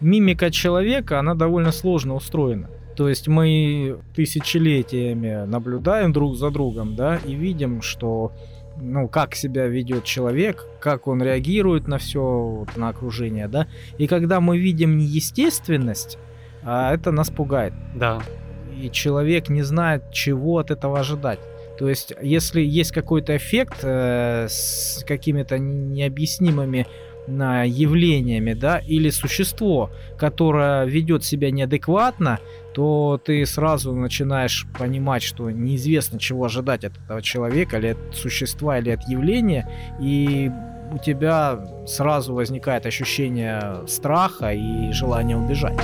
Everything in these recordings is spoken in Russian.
мимика человека, она довольно сложно устроена. То есть мы тысячелетиями наблюдаем друг за другом, да, и видим, что ну, как себя ведет человек, как он реагирует на все, вот, на окружение, да. И когда мы видим неестественность, а это нас пугает. Да. И человек не знает, чего от этого ожидать. То есть, если есть какой-то эффект э, с какими-то необъяснимыми явлениями, да, или существо, которое ведет себя неадекватно, то ты сразу начинаешь понимать, что неизвестно, чего ожидать от этого человека, или от существа, или от явления, и у тебя сразу возникает ощущение страха и желание убежать.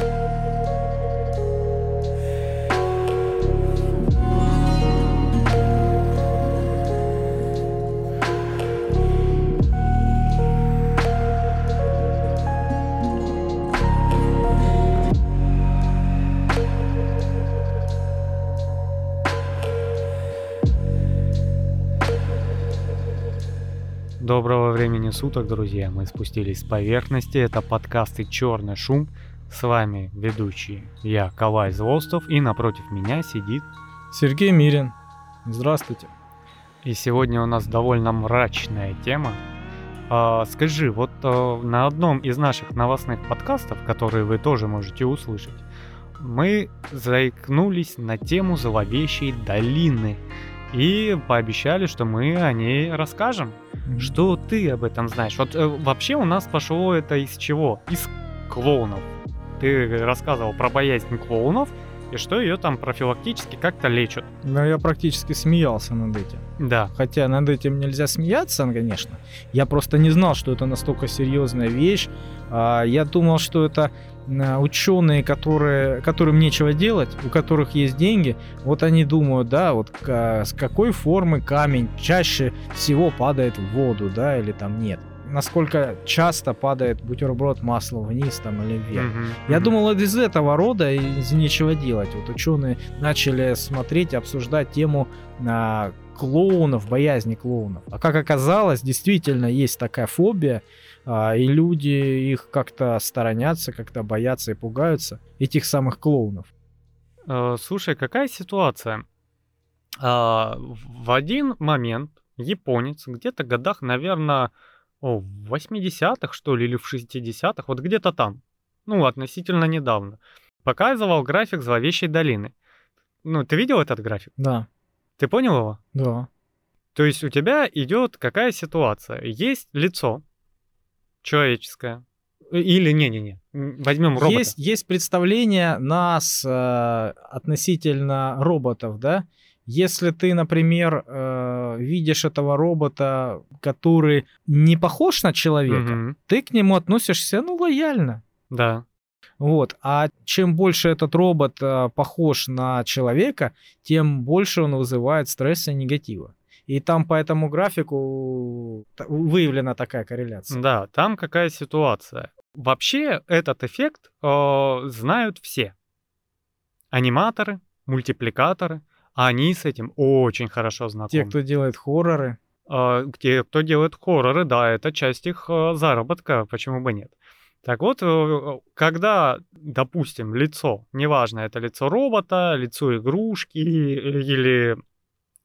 Времени суток, друзья. Мы спустились с поверхности. Это подкасты «Черный шум». С вами ведущий я, Калай Злостов, и напротив меня сидит... Сергей Мирин. Здравствуйте. И сегодня у нас довольно мрачная тема. А, скажи, вот а, на одном из наших новостных подкастов, которые вы тоже можете услышать, мы заикнулись на тему зловещей долины и пообещали, что мы о ней расскажем. Что ты об этом знаешь? Вот э, вообще у нас пошло это из чего? Из клоунов. Ты рассказывал про боязнь клоунов, и что ее там профилактически как-то лечат. Ну, я практически смеялся над этим. Да. Хотя над этим нельзя смеяться, конечно. Я просто не знал, что это настолько серьезная вещь. А, я думал, что это а, ученые, которые, которым нечего делать, у которых есть деньги, вот они думают, да, вот с какой формы камень чаще всего падает в воду, да, или там нет насколько часто падает бутерброд масла вниз там или вверх. Mm-hmm. Я думал, это из этого рода, из нечего делать. Вот ученые начали смотреть, обсуждать тему а, клоунов, боязни клоунов. А как оказалось, действительно есть такая фобия, а, и люди их как-то сторонятся, как-то боятся и пугаются этих самых клоунов. Э, слушай, какая ситуация? А, в один момент японец, где-то годах, наверное, в 80-х, что ли, или в 60-х, вот где-то там, ну, относительно недавно, показывал график зловещей долины. Ну, ты видел этот график? Да. Ты понял его? Да. То есть у тебя идет какая ситуация? Есть лицо человеческое, или не-не-не, возьмем робота. Есть, есть представление нас э, относительно роботов, да? Если ты, например, э, видишь этого робота, который не похож на человека, угу. ты к нему относишься, ну, лояльно. Да. Вот. А чем больше этот робот э, похож на человека, тем больше он вызывает стресса и негатива. И там по этому графику выявлена такая корреляция. Да, там какая ситуация. Вообще этот эффект э, знают все. Аниматоры, мультипликаторы – а они с этим очень хорошо знакомы. Те, кто делает хорроры. А, те, кто делает хорроры, да, это часть их а, заработка, почему бы нет. Так вот, э, когда, допустим, лицо, неважно, это лицо робота, лицо игрушки или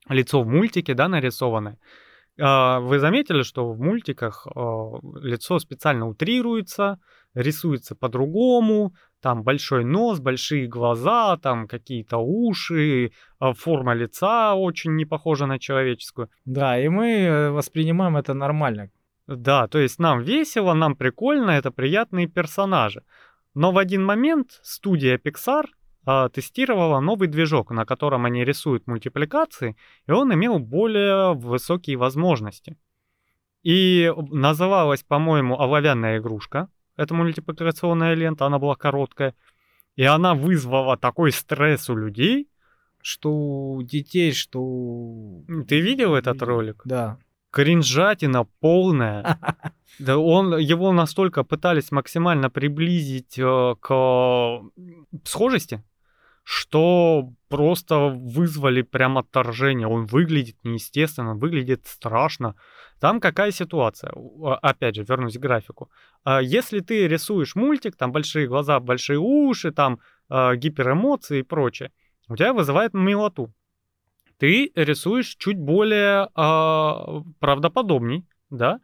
лицо в мультике, да, нарисованное, а, вы заметили, что в мультиках лицо специально утрируется, рисуется по-другому, там большой нос, большие глаза, там какие-то уши, а, форма лица очень не похожа на человеческую. Да, и мы э, воспринимаем это нормально. Да, то есть нам весело, нам прикольно, это приятные персонажи. Но в один момент студия Pixar а, тестировала новый движок, на котором они рисуют мультипликации, и он имел более высокие возможности. И называлась, по-моему, оловянная игрушка, эта мультипликационная лента, она была короткая. И она вызвала такой стресс у людей, что у детей, что... Ты видел этот ролик? Да. Кринжатина полная. Да он, его настолько пытались максимально приблизить э, к схожести, что просто вызвали прям отторжение. Он выглядит неестественно, выглядит страшно. Там какая ситуация? А, опять же, вернусь к графику. А, если ты рисуешь мультик, там большие глаза, большие уши, там а, гиперэмоции и прочее, у тебя вызывает милоту. Ты рисуешь чуть более правдоподобней, да?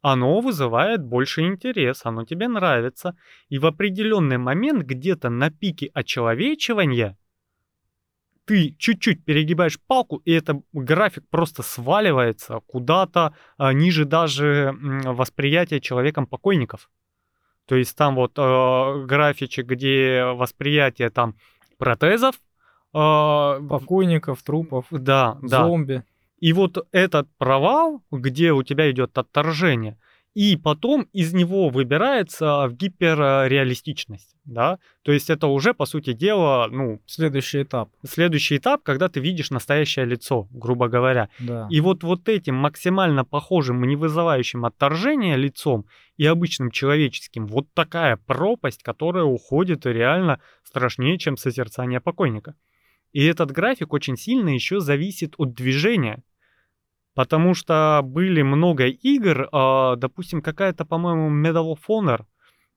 Оно вызывает больше интерес, оно тебе нравится. И в определенный момент где-то на пике очеловечивания ты чуть-чуть перегибаешь палку, и этот график просто сваливается куда-то а, ниже даже восприятия человеком покойников. То есть там вот э, графичек, где восприятие там протезов, э, покойников, трупов, да, зомби. Да. И вот этот провал, где у тебя идет отторжение, и потом из него выбирается в гиперреалистичность, да, то есть это уже, по сути дела, ну... Следующий этап. Следующий этап, когда ты видишь настоящее лицо, грубо говоря. Да. И вот, вот этим максимально похожим, не вызывающим отторжение лицом и обычным человеческим, вот такая пропасть, которая уходит реально страшнее, чем созерцание покойника. И этот график очень сильно еще зависит от движения. Потому что были много игр, э, допустим, какая-то, по-моему, Medal of Honor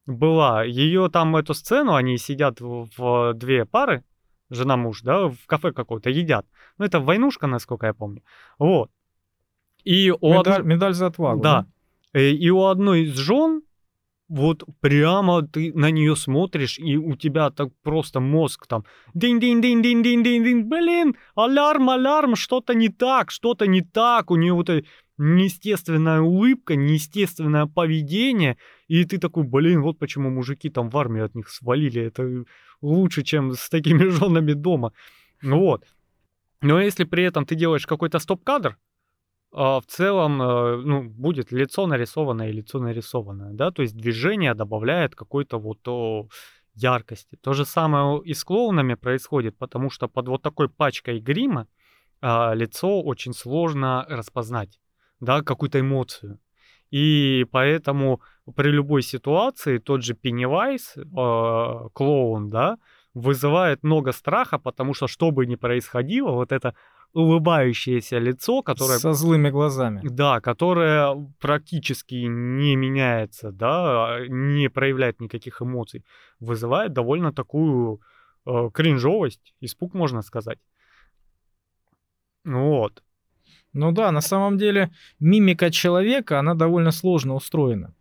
была. Ее там, эту сцену, они сидят в, в две пары, жена-муж, да, в кафе какое-то едят. Ну, это войнушка, насколько я помню. Вот. И у медаль, од... медаль за отвагу. Да. да. Э, и у одной из жен вот прямо ты на нее смотришь, и у тебя так просто мозг там дин-дин-дин-дин-дин-дин-дин, блин, аларм, аларм, что-то не так, что-то не так, у нее вот неестественная улыбка, неестественное поведение, и ты такой, блин, вот почему мужики там в армии от них свалили, это лучше, чем с такими женами дома. Вот. Но если при этом ты делаешь какой-то стоп-кадр, в целом э, ну, будет лицо нарисованное и лицо нарисованное, да, то есть движение добавляет какой-то вот о, яркости. То же самое и с клоунами происходит, потому что под вот такой пачкой грима а, лицо очень сложно распознать, да, какую-то эмоцию. И поэтому при любой ситуации тот же Пеннивайз, э, клоун, да, вызывает много страха, потому что что бы ни происходило, вот это улыбающееся лицо, которое... Со злыми глазами. Да, которое практически не меняется, да, не проявляет никаких эмоций, вызывает довольно такую э, кринжовость, испуг, можно сказать. Вот. Ну да, на самом деле мимика человека, она довольно сложно устроена.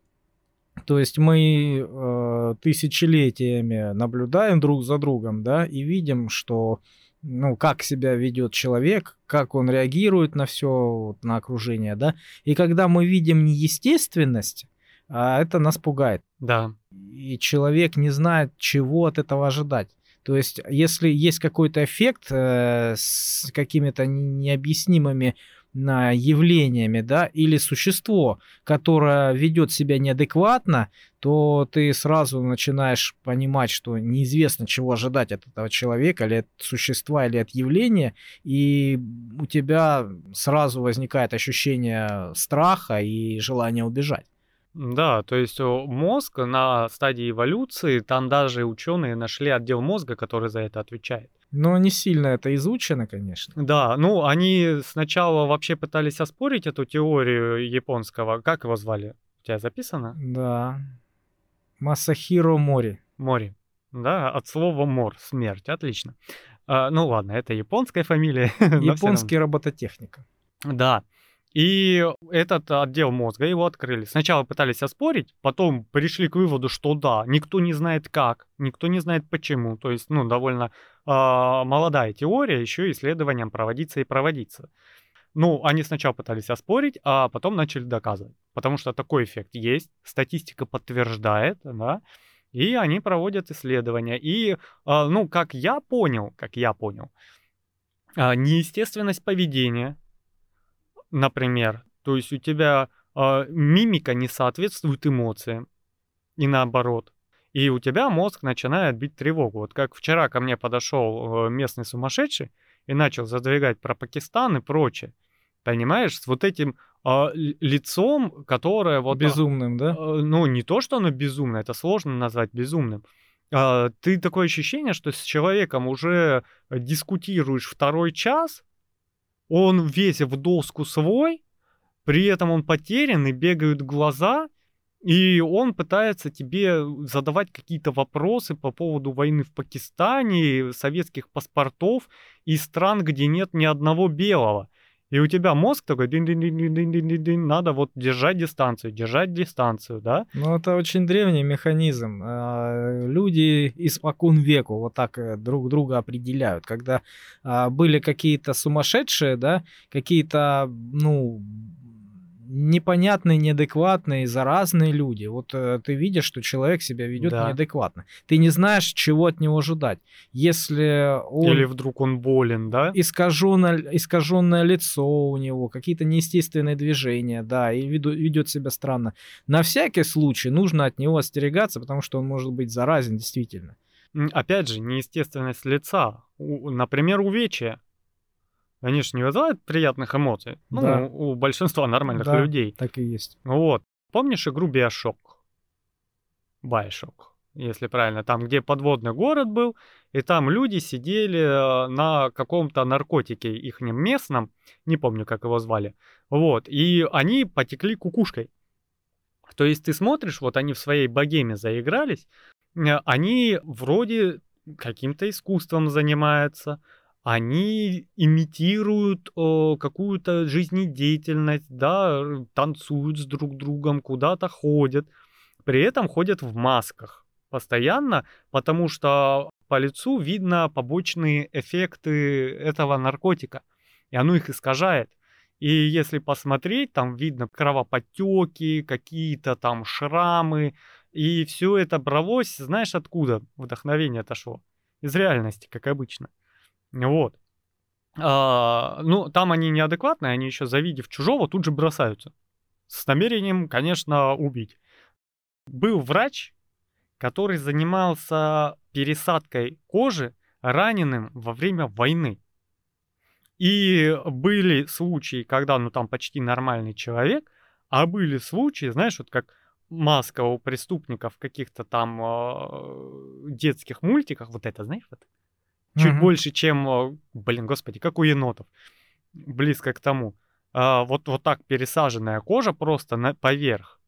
То есть мы э, тысячелетиями наблюдаем друг за другом, да, и видим, что ну, как себя ведет человек, как он реагирует на все, вот, на окружение, да. И когда мы видим неестественность, а это нас пугает. Да. И человек не знает, чего от этого ожидать. То есть, если есть какой-то эффект э, с какими-то необъяснимыми явлениями, да, или существо, которое ведет себя неадекватно, то ты сразу начинаешь понимать, что неизвестно, чего ожидать от этого человека, или от существа, или от явления, и у тебя сразу возникает ощущение страха и желание убежать. Да, то есть мозг на стадии эволюции, там даже ученые нашли отдел мозга, который за это отвечает. Но не сильно это изучено, конечно. Да, ну они сначала вообще пытались оспорить эту теорию японского. Как его звали? У тебя записано? Да. Масахиро Мори. Мори. Да, от слова мор, смерть, отлично. А, ну ладно, это японская фамилия. Японский робототехника. Да. И этот отдел мозга его открыли. Сначала пытались оспорить, потом пришли к выводу, что да, никто не знает как, никто не знает почему. То есть, ну, довольно э, молодая теория, еще исследованиям проводиться и проводиться. Ну, они сначала пытались оспорить, а потом начали доказывать. Потому что такой эффект есть, статистика подтверждает, да, и они проводят исследования. И, э, ну, как я понял, как я понял, э, неестественность поведения например. То есть у тебя э, мимика не соответствует эмоциям. И наоборот. И у тебя мозг начинает бить тревогу. Вот как вчера ко мне подошел э, местный сумасшедший и начал задвигать про Пакистан и прочее. Понимаешь, с вот этим э, лицом, которое вот... Безумным, да? Э, ну, не то, что оно безумное, это сложно назвать безумным. а, ты такое ощущение, что с человеком уже дискутируешь второй час, он весь в доску свой, при этом он потерян и бегают глаза, и он пытается тебе задавать какие-то вопросы по поводу войны в Пакистане, советских паспортов и стран, где нет ни одного белого. И у тебя мозг такой, дин -дин -дин -дин -дин -дин -дин, надо вот держать дистанцию, держать дистанцию, да? Ну, это очень древний механизм. А, люди испокон веку вот так э, друг друга определяют. Когда а, были какие-то сумасшедшие, да, какие-то, ну, непонятные, неадекватные, заразные люди. Вот э, ты видишь, что человек себя ведет да. неадекватно. Ты не знаешь, чего от него ожидать. Если он... Или вдруг он болен, да? Искаженное, искаженное лицо у него, какие-то неестественные движения, да, и веду, ведет себя странно. На всякий случай нужно от него остерегаться, потому что он может быть заразен действительно. Опять же, неестественность лица. Например, увечья они же не вызывают приятных эмоций. Ну, да. у большинства нормальных да, людей. так и есть. Вот. Помнишь игру Биошок? Байшок, если правильно. Там, где подводный город был, и там люди сидели э, на каком-то наркотике их местном, не помню, как его звали. Вот. И они потекли кукушкой. То есть ты смотришь, вот они в своей богеме заигрались, э, они вроде каким-то искусством занимаются, они имитируют о, какую-то жизнедеятельность, да, танцуют с друг другом, куда-то ходят, при этом ходят в масках постоянно, потому что по лицу видно побочные эффекты этого наркотика, и оно их искажает. И если посмотреть, там видно кровоподтеки, какие-то там шрамы, и все это бралось, знаешь, откуда вдохновение отошло? Из реальности, как обычно. Вот. А, ну, там они неадекватные, они еще завидев чужого, тут же бросаются. С намерением, конечно, убить. Был врач, который занимался пересадкой кожи раненым во время войны. И были случаи, когда, ну, там почти нормальный человек, а были случаи, знаешь, вот как маска у преступников в каких-то там э, детских мультиках, вот это, знаешь, вот Чуть угу. больше, чем, блин, господи, как у енотов. Близко к тому. А, вот, вот так пересаженная кожа просто на, поверх.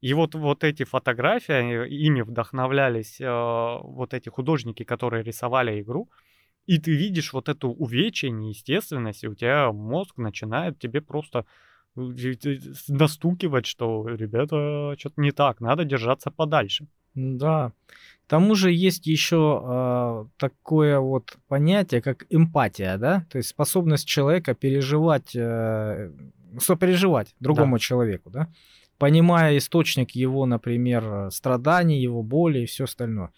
И вот, вот эти фотографии, ими вдохновлялись э, вот эти художники, которые рисовали игру. И ты видишь вот эту увечье, неестественность, и у тебя мозг начинает тебе просто э, настукивать, что, ребята, что-то не так, надо держаться подальше. Да. К тому же есть еще э, такое вот понятие, как эмпатия, да, то есть способность человека переживать, э, сопереживать другому да. человеку, да, понимая источник его, например, страданий, его боли и все остальное.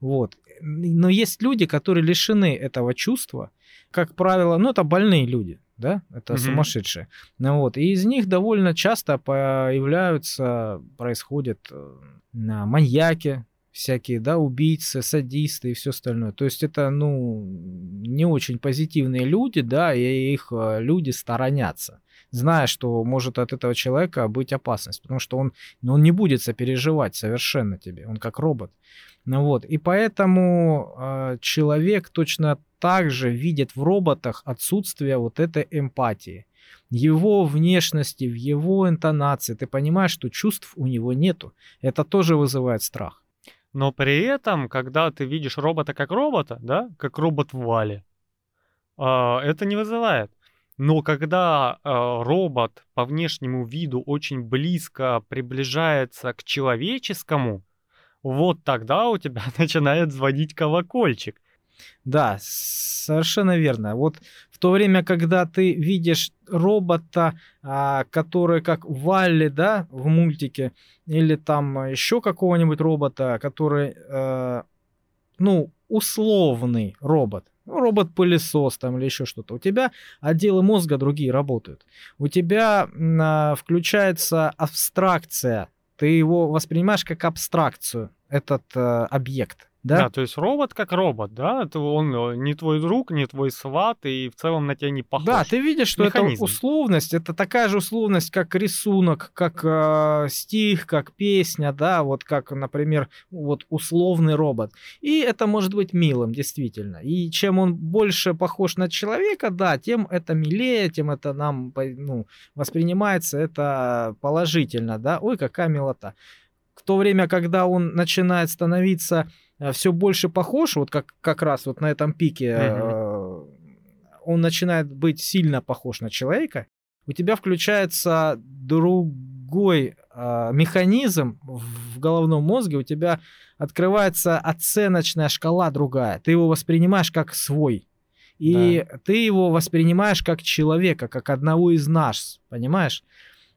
Вот. Но есть люди, которые лишены этого чувства, как правило, ну это больные люди, да, это угу. сумасшедшие. Ну, вот. И из них довольно часто появляются, происходят э, маньяки, всякие, да, убийцы, садисты и все остальное. То есть это, ну, не очень позитивные люди, да, и их э, люди сторонятся, зная, что может от этого человека быть опасность, потому что он, ну, он не будет сопереживать совершенно тебе, он как робот. Ну вот, и поэтому э, человек точно так же видит в роботах отсутствие вот этой эмпатии его внешности, в его интонации, ты понимаешь, что чувств у него нету. Это тоже вызывает страх. Но при этом, когда ты видишь робота как робота, да, как робот в вале, а, это не вызывает. Но когда а, робот по внешнему виду очень близко приближается к человеческому, вот тогда у тебя начинает звонить колокольчик. Да, совершенно верно. Вот в то время, когда ты видишь робота, а, который как Валли, да, в мультике, или там еще какого-нибудь робота, который, э, ну, условный робот, ну, робот-пылесос там или еще что-то. У тебя отделы мозга другие работают. У тебя а, включается абстракция. Ты его воспринимаешь как абстракцию, этот э, объект Да? Да, то есть робот как робот, да, это он э, не твой друг, не твой сват, и в целом на тебя не похож. Да, ты видишь, что Механизм. это условность, это такая же условность, как рисунок, как э, стих, как песня, да, вот как, например, вот условный робот. И это может быть милым, действительно. И чем он больше похож на человека, да, тем это милее, тем это нам ну, воспринимается это положительно, да. Ой, какая милота. В то время, когда он начинает становиться все больше похож, вот как, как раз вот на этом пике, э, он начинает быть сильно похож на человека, у тебя включается другой а, механизм в головном мозге, у тебя открывается оценочная шкала другая. Ты его воспринимаешь как свой. И ты его воспринимаешь как человека, как одного из нас, понимаешь?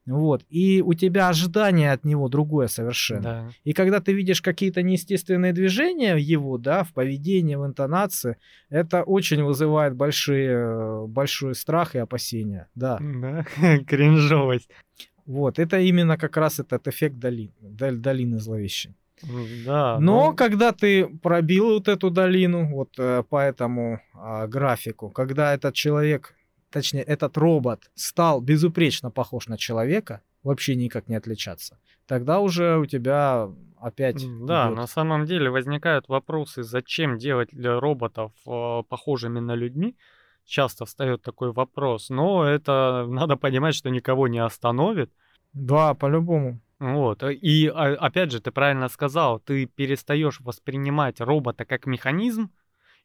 Вот. И у тебя ожидание от него другое совершенно. Да. И когда ты видишь какие-то неестественные движения его, да, в поведении, в интонации, это очень вызывает большие, большой страх и опасения. Да. Да, кринжовость. Вот. Это именно как раз этот эффект долины, долины зловещей. Да. Но ну, когда ты пробил вот эту долину, вот э, по этому а, графику, когда этот человек, точнее, этот робот стал безупречно похож на человека, вообще никак не отличаться, тогда уже у тебя опять... Да, идёт. на самом деле возникают вопросы, зачем делать для роботов э, похожими на людьми. Часто встает такой вопрос, но это надо понимать, что никого не остановит. Да, по-любому. Вот. э, И а, опять же, ты правильно сказал, ты перестаешь воспринимать робота как механизм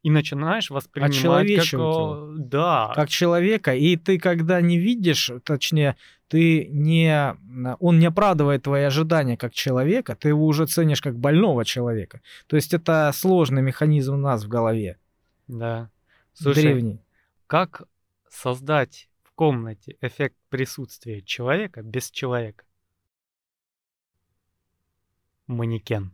и начинаешь воспринимать как... Да. Как человека, и ты когда не видишь, точнее, ты не... Он не оправдывает твои ожидания как человека, ты его уже ценишь как больного человека. То есть это сложный механизм у нас в голове, Да. Слушай, древний. как создать в комнате эффект присутствия человека без человека? Манекен.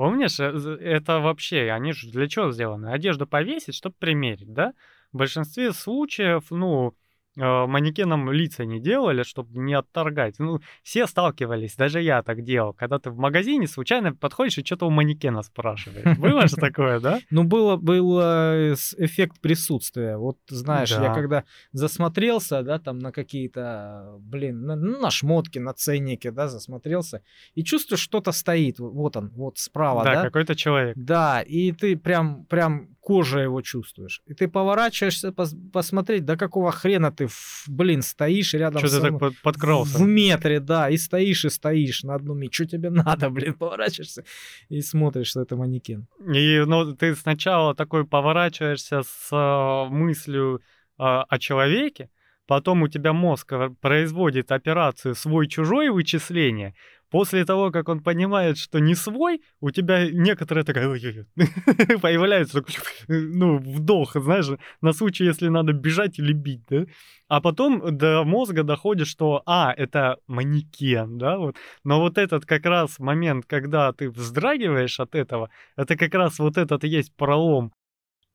Помнишь, э, это вообще, они же для чего сделаны? Одежду повесить, чтобы примерить, да? В большинстве случаев, ну, э, манекенам лица не делали, чтобы не отторгать. Ну, все сталкивались, даже я так делал. Когда ты в магазине случайно подходишь и что-то у манекена спрашиваешь. Было же такое, да? Ну, было, было э, эффект присутствия. Вот знаешь, я Да. когда засмотрелся, да, там на какие-то, блин, на, ну, на шмотки, на ценники, да, засмотрелся, и чувствую, что-то стоит. Вот он, вот справа, Да, да. какой-то человек. Да, и ты прям, прям кожей его чувствуешь. И ты поворачиваешься пос- посмотреть, да какого хрена ты, блин, стоишь рядом Что ты так подкрался? В метре, да, и стоишь, и стоишь на одном месте. Что тебе надо, блин, поворачиваешься и смотришь, что это манекен. И ну, ты сначала такой поворачиваешься с а, мыслью а, о человеке, потом у тебя мозг производит операцию свой-чужой вычисление. После того, как он понимает, что не свой, у тебя некоторая такая появляется ну, вдох, знаешь, на случай, если надо бежать или бить, да? А потом до мозга доходит, что, а, это манекен, да, вот. Но вот этот как раз момент, когда ты вздрагиваешь от этого, это как раз вот этот и есть пролом.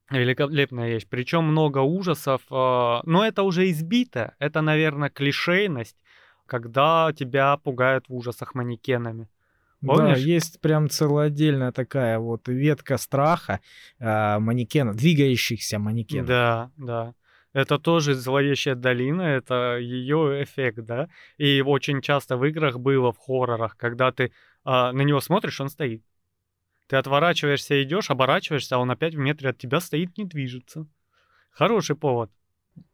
Великолепная вещь. Причем много ужасов. э, Но это уже избито. Это, наверное, клишейность, когда тебя пугают в ужасах манекенами. Да, Помнишь? есть прям целая отдельная такая вот ветка страха а, манекена, двигающихся манекенов. Да, да. Это тоже зловещая долина, это ее эффект, да. И очень часто в играх было в хоррорах, когда ты а, на него смотришь, он стоит. Ты отворачиваешься, идешь, оборачиваешься, а он опять в метре от тебя стоит, не движется. Хороший повод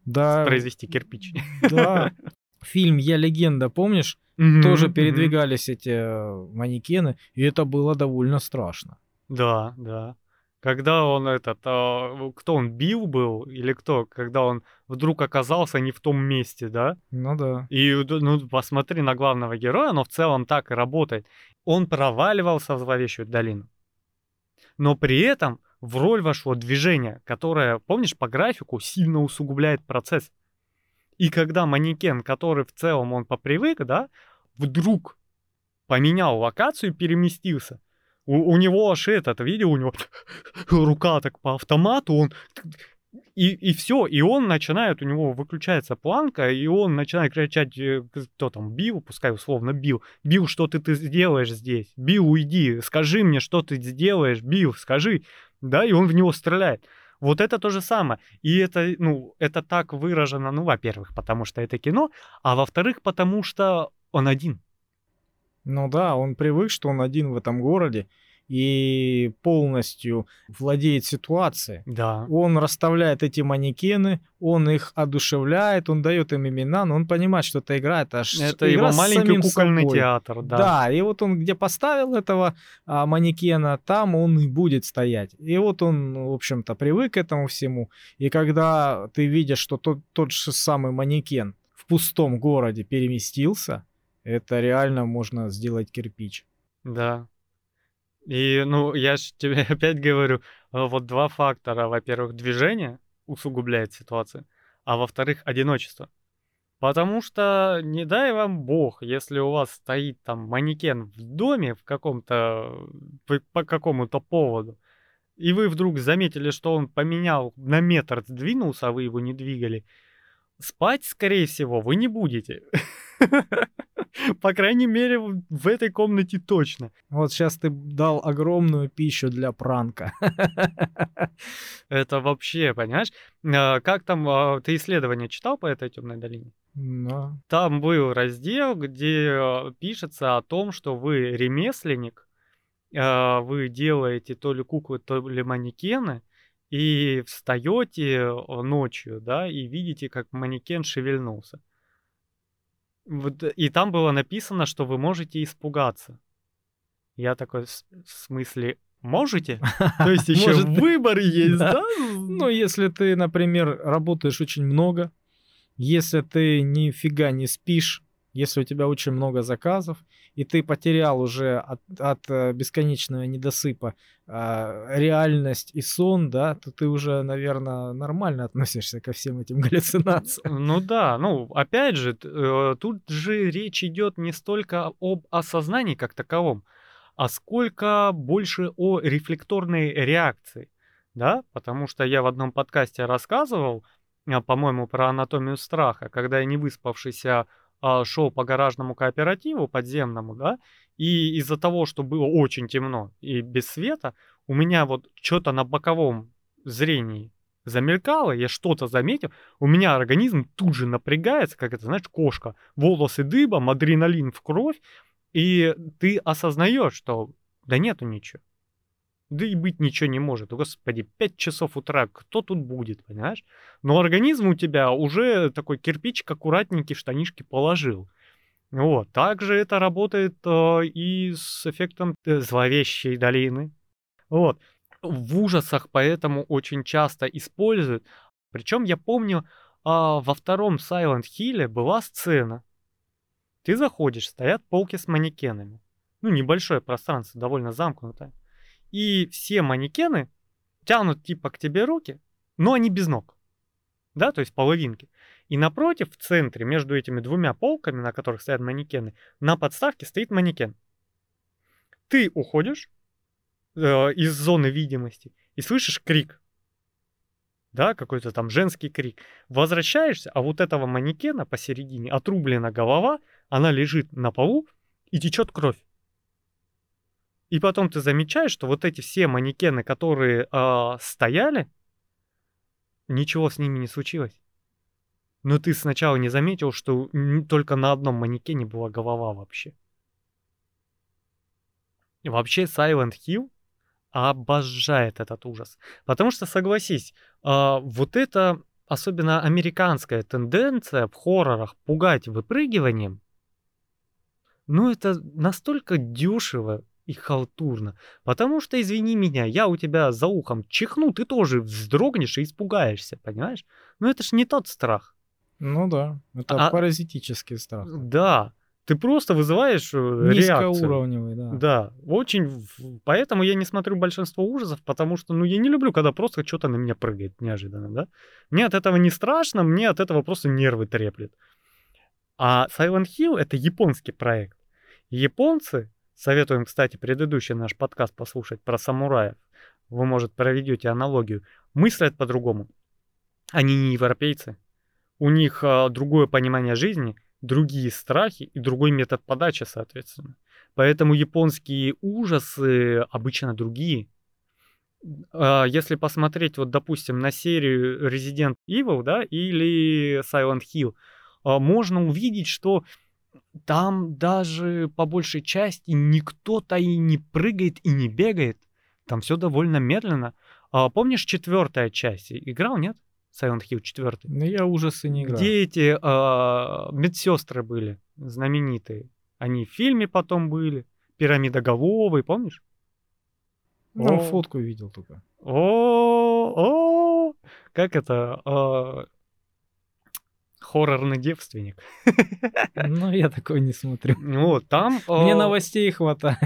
Да, произвести кирпич. да. Фильм «Я легенда», помнишь? Мгм, Тоже передвигались эти э, манекены, и это было довольно страшно. Да, да. Когда он этот, а, кто он, Билл был или кто, когда он вдруг оказался не в том месте, да? Ну да. И ну, посмотри на главного героя, но в целом так и работает. Он проваливался в зловещую долину. Но при этом в роль вошло движение, которое, помнишь, по графику сильно усугубляет процесс. И когда манекен, который в целом он попривык, да, вдруг поменял локацию переместился, у, у него аж этот, видел, у него рука так по автомату, он и, и все, и он начинает, у него выключается планка, и он начинает кричать, э, кто там, Бил, пускай условно Бил, Бил, что ты, ты сделаешь здесь? Бил, уйди, скажи мне, что ты сделаешь, Бил, скажи, да, и он в него стреляет. Вот это то же самое. И это, ну, это так выражено, ну, во-первых, потому что это кино, а во-вторых, потому что он один. Ну да, он привык, что он один в этом городе, и полностью владеет ситуацией. Да. Он расставляет эти манекены, он их одушевляет, он дает им имена, но он понимает, что это игра, это, это игра его маленький кукольный собой. театр, да. Да, и вот он где поставил этого а, манекена, там он и будет стоять. И вот он, в общем-то, привык к этому всему. И когда ты видишь, что тот, тот же самый манекен в пустом городе переместился, это реально можно сделать кирпич. Да. И, ну, я же тебе опять говорю, э, вот два фактора. Во-первых, движение усугубляет ситуацию, а во-вторых, одиночество. Потому что не дай вам бог, если у вас стоит там манекен в доме в каком-то, по, по какому-то поводу, и вы вдруг заметили, что он поменял, на метр сдвинулся, а вы его не двигали, спать, скорее всего, вы не будете. По крайней мере, в этой комнате точно. Вот сейчас ты дал огромную пищу для пранка. Это вообще, понимаешь? А, как там, а, ты исследование читал по этой темной долине? Да. Там был раздел, где а, пишется о том, что вы ремесленник, вы делаете то ли куклы, то ли манекены, и встаете ночью, да, и видите, как манекен шевельнулся. Вот, и там было написано, что вы можете испугаться. Я такой, в смысле, можете? То есть еще выбор есть, да? Ну, если ты, например, работаешь очень много, если ты нифига не спишь, если у тебя очень много заказов, и ты потерял уже от, от э, бесконечного недосыпа э, реальность и сон, да, то ты уже, наверное, нормально относишься ко всем этим галлюцинациям. Ну да, ну опять же, э, тут же речь идет не столько об осознании как таковом, а сколько больше о рефлекторной реакции, да, потому что я в одном подкасте рассказывал, а, по-моему, про анатомию страха, когда я не выспавшийся а, шел по гаражному кооперативу подземному, да, и из-за того, что было очень темно и без света, у меня вот что-то на боковом зрении замелькало, я что-то заметил, у меня организм тут же напрягается, как это, знаешь, кошка, волосы дыбом, адреналин в кровь, и ты осознаешь, что да нету ничего. Да и быть ничего не может. Господи, 5 часов утра, кто тут будет, понимаешь? Но организм у тебя уже такой кирпичик аккуратненький в штанишки положил. Вот. Также это работает э, и с эффектом э, зловещей долины. Вот. В ужасах поэтому очень часто используют. Причем я помню, э, во втором Silent Hill была сцена. Ты заходишь, стоят полки с манекенами. Ну, небольшое пространство, довольно замкнутое. И все манекены тянут типа к тебе руки, но они без ног. Да, то есть половинки. И напротив, в центре, между этими двумя полками, на которых стоят манекены, на подставке стоит манекен. Ты уходишь э, из зоны видимости и слышишь крик. Да, какой-то там женский крик. Возвращаешься, а вот этого манекена посередине отрублена голова, она лежит на полу и течет кровь. И потом ты замечаешь, что вот эти все манекены, которые э, стояли, ничего с ними не случилось. Но ты сначала не заметил, что только на одном манекене была голова вообще. И вообще Silent Hill обожает этот ужас. Потому что, согласись, э, вот это особенно американская тенденция в хоррорах пугать выпрыгиванием, ну это настолько дешево и халтурно. Потому что, извини меня, я у тебя за ухом чихну, ты тоже вздрогнешь и испугаешься, понимаешь? Но это ж не тот страх. Ну да, это а, паразитический страх. Да, ты просто вызываешь э, Низкоуровневый, да. Да, очень. Поэтому я не смотрю большинство ужасов, потому что, ну, я не люблю, когда просто что-то на меня прыгает неожиданно, да. Мне от этого не страшно, мне от этого просто нервы треплет. А Silent Hill — это японский проект. Японцы Советуем, кстати, предыдущий наш подкаст послушать про самураев. Вы, может, проведете аналогию. Мыслят по-другому. Они не европейцы. У них а, другое понимание жизни, другие страхи и другой метод подачи, соответственно. Поэтому японские ужасы обычно другие. А, если посмотреть, вот, допустим, на серию Resident Evil, да, или Silent Hill, а, можно увидеть, что там даже по большей части никто-то и не прыгает и не бегает. Там все довольно медленно. А помнишь четвертая часть? Играл, нет? Silent Hill 4. Ну, я ужасы не играл. Где эти а, медсестры были знаменитые? Они в фильме потом были. Пирамидоголовый, помнишь? Ну, фотку видел только. О, о, как это? Хоррорный девственник. Ну, я такой не смотрю. Вот, там... Мне новостей хватает.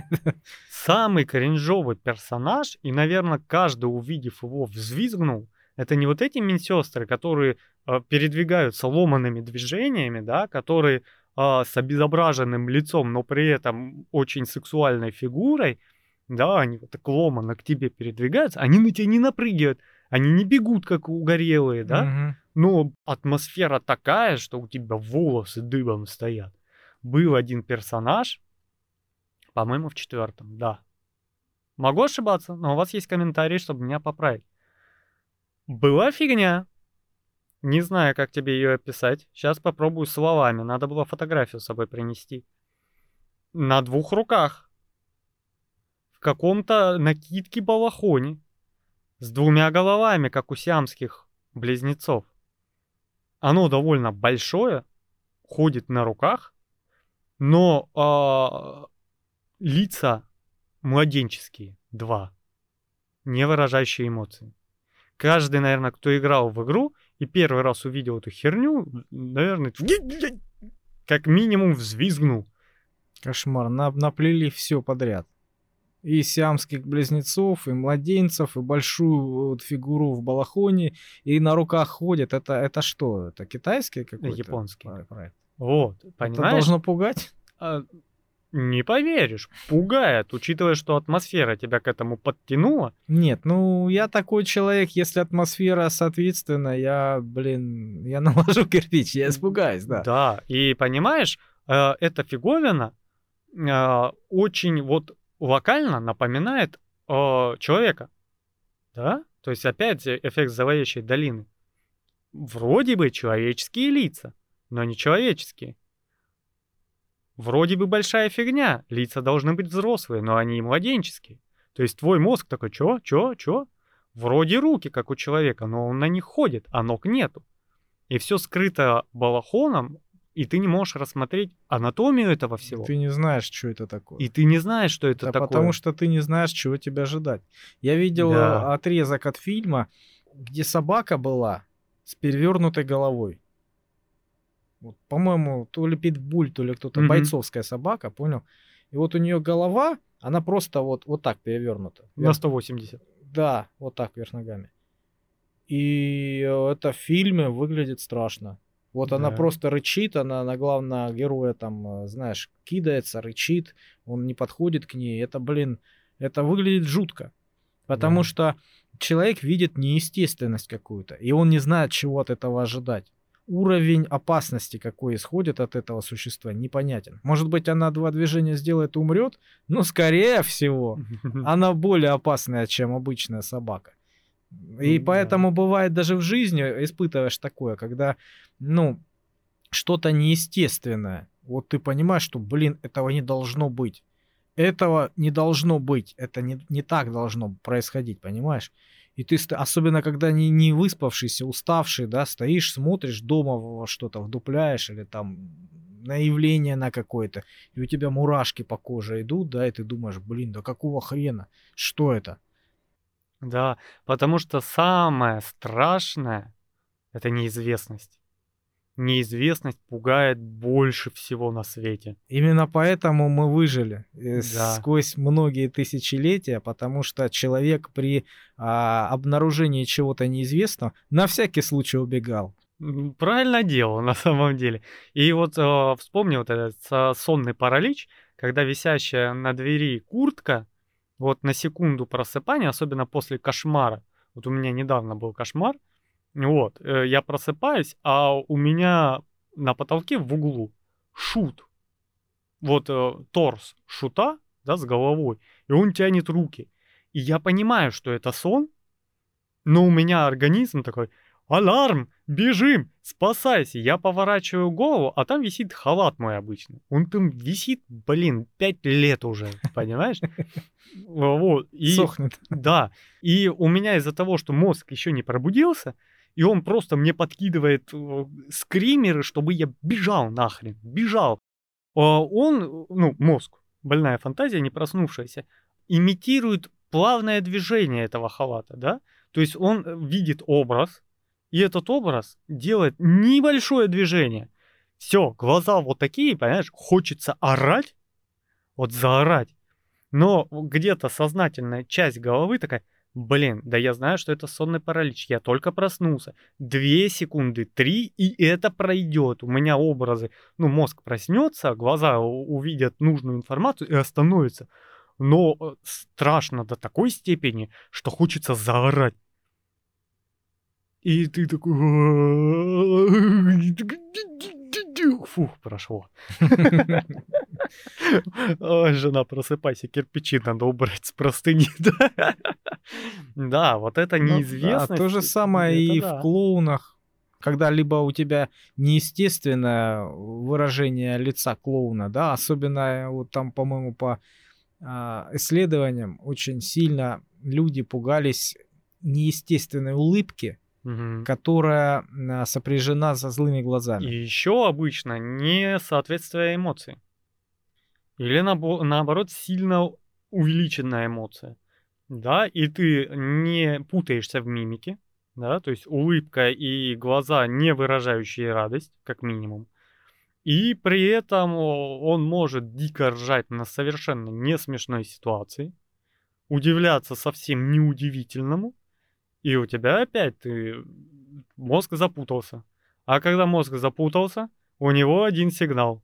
Самый кринжовый персонаж, и, наверное, каждый, увидев его, взвизгнул, это не вот эти медсестры, которые э, передвигаются ломанными движениями, да, которые э, с обезображенным лицом, но при этом очень сексуальной фигурой, да, они вот так ломано к тебе передвигаются, они на тебя не напрыгивают, они не бегут, как угорелые, да, угу. но атмосфера такая, что у тебя волосы дыбом стоят. Был один персонаж, по-моему, в четвертом, да. Могу ошибаться, но у вас есть комментарии, чтобы меня поправить. Была фигня. Не знаю, как тебе ее описать. Сейчас попробую словами. Надо было фотографию с собой принести. На двух руках. В каком-то накидке балахоне. С двумя головами, как у сиамских близнецов. Оно довольно большое, ходит на руках, но э, лица младенческие, два, не выражающие эмоции каждый, наверное, кто играл в игру и первый раз увидел эту херню, наверное, как минимум взвизгнул. Кошмар, на, наплели все подряд. И сиамских близнецов, и младенцев, и большую вот фигуру в балахоне, и на руках ходят. Это, это что? Это китайский какой-то? Японский. Проект? Вот, понимаешь? Это должно пугать? А, не поверишь, пугает, учитывая, что атмосфера тебя к этому подтянула. Нет, ну я такой человек, если атмосфера соответственно, я, блин, я наложу кирпич, я испугаюсь, да. Да, и понимаешь, э, эта фиговина э, очень вот локально напоминает э, человека, да? То есть опять эффект зловещей долины. Вроде бы человеческие лица, но не человеческие. Вроде бы большая фигня, лица должны быть взрослые, но они и младенческие. То есть твой мозг такой, чё, чё, чё? Вроде руки, как у человека, но он на них ходит, а ног нету. И все скрыто балахоном, и ты не можешь рассмотреть анатомию этого всего. Ты не знаешь, что это такое. И ты не знаешь, что это да такое. Потому что ты не знаешь, чего тебя ожидать. Я видел да. отрезок от фильма, где собака была с перевернутой головой. Вот, по-моему, то ли питбуль, то ли кто-то, mm-hmm. бойцовская собака, понял? И вот у нее голова, она просто вот, вот так перевернута. На 180. Да, вот так вверх ногами. И это в фильме выглядит страшно. Вот да. она просто рычит, она на главного героя там, э, знаешь, кидается, рычит, он не подходит к ней. Это, блин, это выглядит жутко. Потому да. что человек видит неестественность какую-то, и он не знает, чего от этого ожидать уровень опасности, какой исходит от этого существа, непонятен. Может быть, она два движения сделает и умрет, но, скорее всего, она более опасная, чем обычная собака. И поэтому бывает даже в жизни испытываешь такое, когда, ну, что-то неестественное. Вот ты понимаешь, что, блин, этого не должно быть. Этого не должно быть. Это не, не так должно происходить, понимаешь? И ты, особенно когда не, не выспавшийся, уставший, да, стоишь, смотришь дома во что-то, вдупляешь или там на явление на какое-то, и у тебя мурашки по коже идут, да, и ты думаешь, блин, да какого хрена, что это? Да, потому что самое страшное — это неизвестность неизвестность пугает больше всего на свете. Именно поэтому мы выжили э, да. сквозь многие тысячелетия, потому что человек при а, обнаружении чего-то неизвестного на всякий случай убегал. Правильно делал на самом деле. И вот э, вспомни вот этот сонный паралич, когда висящая на двери куртка, вот на секунду просыпания, особенно после кошмара, вот у меня недавно был кошмар, Вот, э, я просыпаюсь, а у меня на потолке в углу шут. Вот э, торс шута, да, с головой, и он тянет руки. И я понимаю, что это сон, но у меня организм такой, Аларм! Бежим! Спасайся! Я поворачиваю голову, а там висит халат мой обычный. Он там висит, блин, пять лет уже, понимаешь? Вот. И, Сохнет. Да. И у меня из-за того, что мозг еще не пробудился, и он просто мне подкидывает э, скримеры, чтобы я бежал нахрен, бежал. А он, ну, мозг, больная фантазия, не проснувшаяся, имитирует плавное движение этого халата, да? То есть он э, видит образ, и этот образ делает небольшое движение. Все, глаза вот такие, понимаешь, хочется орать, вот заорать. Но где-то сознательная часть головы такая, блин, да я знаю, что это сонный паралич, я только проснулся. Две секунды, три, и это пройдет. У меня образы, ну, мозг проснется, глаза увидят нужную информацию и остановится. Но э, страшно до такой степени, что хочется заорать. И ты такой... Фух, прошло. Ой, жена, просыпайся, кирпичи надо убрать с простыни. Да, вот это Ну неизвестность. да, то же самое и в клоунах, когда либо у тебя неестественное выражение лица клоуна, да, особенно вот там, по-моему, по а, исследованиям очень сильно люди пугались неестественной улыбки, Мгм. которая а, сопряжена со злыми глазами. И еще обычно несоответствие эмоций. Или набо- наоборот сильно увеличенная эмоция. Да, и ты не путаешься в мимике, да, то есть улыбка и глаза, не выражающие радость, как минимум. И при этом он может дико ржать на совершенно не смешной ситуации, удивляться совсем неудивительному, и у тебя опять ты мозг запутался. А когда мозг запутался, у него один сигнал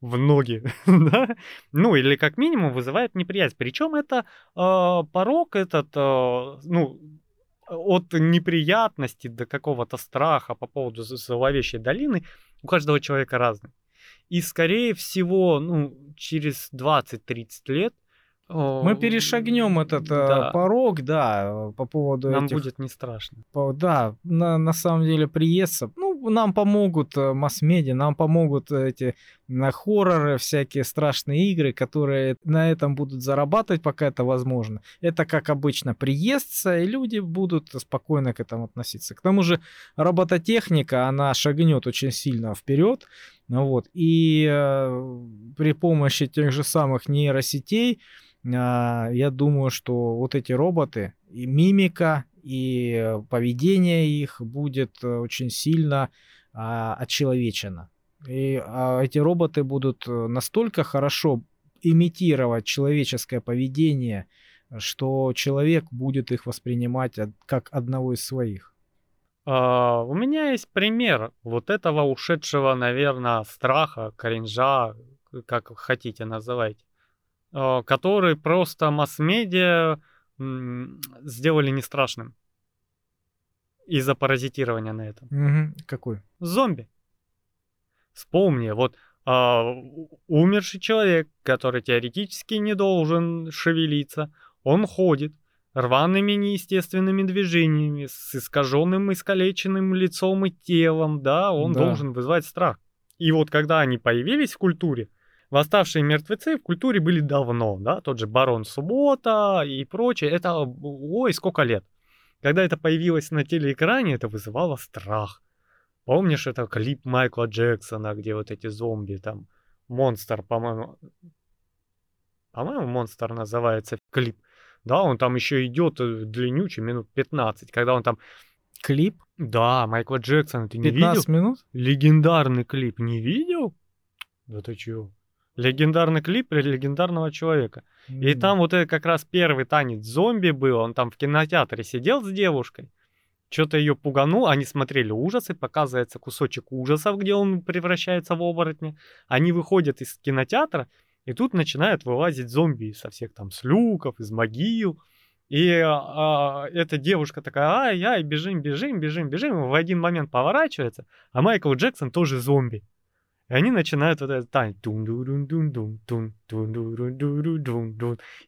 в ноги, да? ну или как минимум вызывает неприязнь. Причем это э, порог этот, э, ну от неприятности до какого-то страха по поводу зловещей долины у каждого человека разный. И скорее всего, ну через 20-30 лет Мы перешагнем этот э, да. порог, да, по поводу нам этих будет не страшно. По- Да, на, на самом деле приестся. Ну, нам помогут э, масс-медиа, нам помогут эти на хорроры, всякие страшные игры, которые на этом будут зарабатывать, пока это возможно. Это, как обычно, приестся, и люди будут спокойно к этому относиться. К тому же робототехника, она шагнет очень сильно вперед. Ну вот, и э, при помощи тех же самых нейросетей, а, я думаю, что вот эти роботы, и мимика, и поведение их будет э, очень сильно а, отчеловечено. И а, эти роботы будут э, настолько хорошо имитировать человеческое поведение, что человек будет их воспринимать как одного из своих. А, у меня есть пример вот этого ушедшего, наверное, страха, кринжа, как хотите называйте, а, который просто масс-медиа сделали не страшным из-за паразитирования на этом. Мгм. Какой? Зомби. Вспомни, вот а, умерший человек, который теоретически не должен шевелиться, он ходит рваными неестественными движениями, с искаженным, искалеченным лицом и телом, да, он Да. должен вызывать страх. И вот когда они появились в культуре, восставшие мертвецы в культуре были давно, да, тот же Барон Суббота и прочее, это, ой, сколько лет. Когда это появилось на телеэкране, это вызывало страх. Помнишь, это клип Майкла Джексона, где вот эти зомби там, Монстр, по-моему, по-моему, Монстр называется клип. Да, он там еще идет э, длиннючий, минут 15, когда он там, Клип? да, Майкла Джексона, ты не видел? 15 минут? Легендарный клип, не видел? Да ты чего? Легендарный клип про легендарного человека. И М. там вот это как раз первый танец зомби был. Он там в кинотеатре сидел с девушкой. Что-то ее пуганул. Они смотрели ужасы. Показывается кусочек ужасов, где он превращается в оборотня. Они выходят из кинотеатра. И тут начинают вылазить зомби со всех там с люков, из могил. И а, эта девушка такая, ай-яй, бежим, бежим, бежим, бежим. В один момент поворачивается, а Майкл Джексон тоже зомби. И они начинают вот это танец.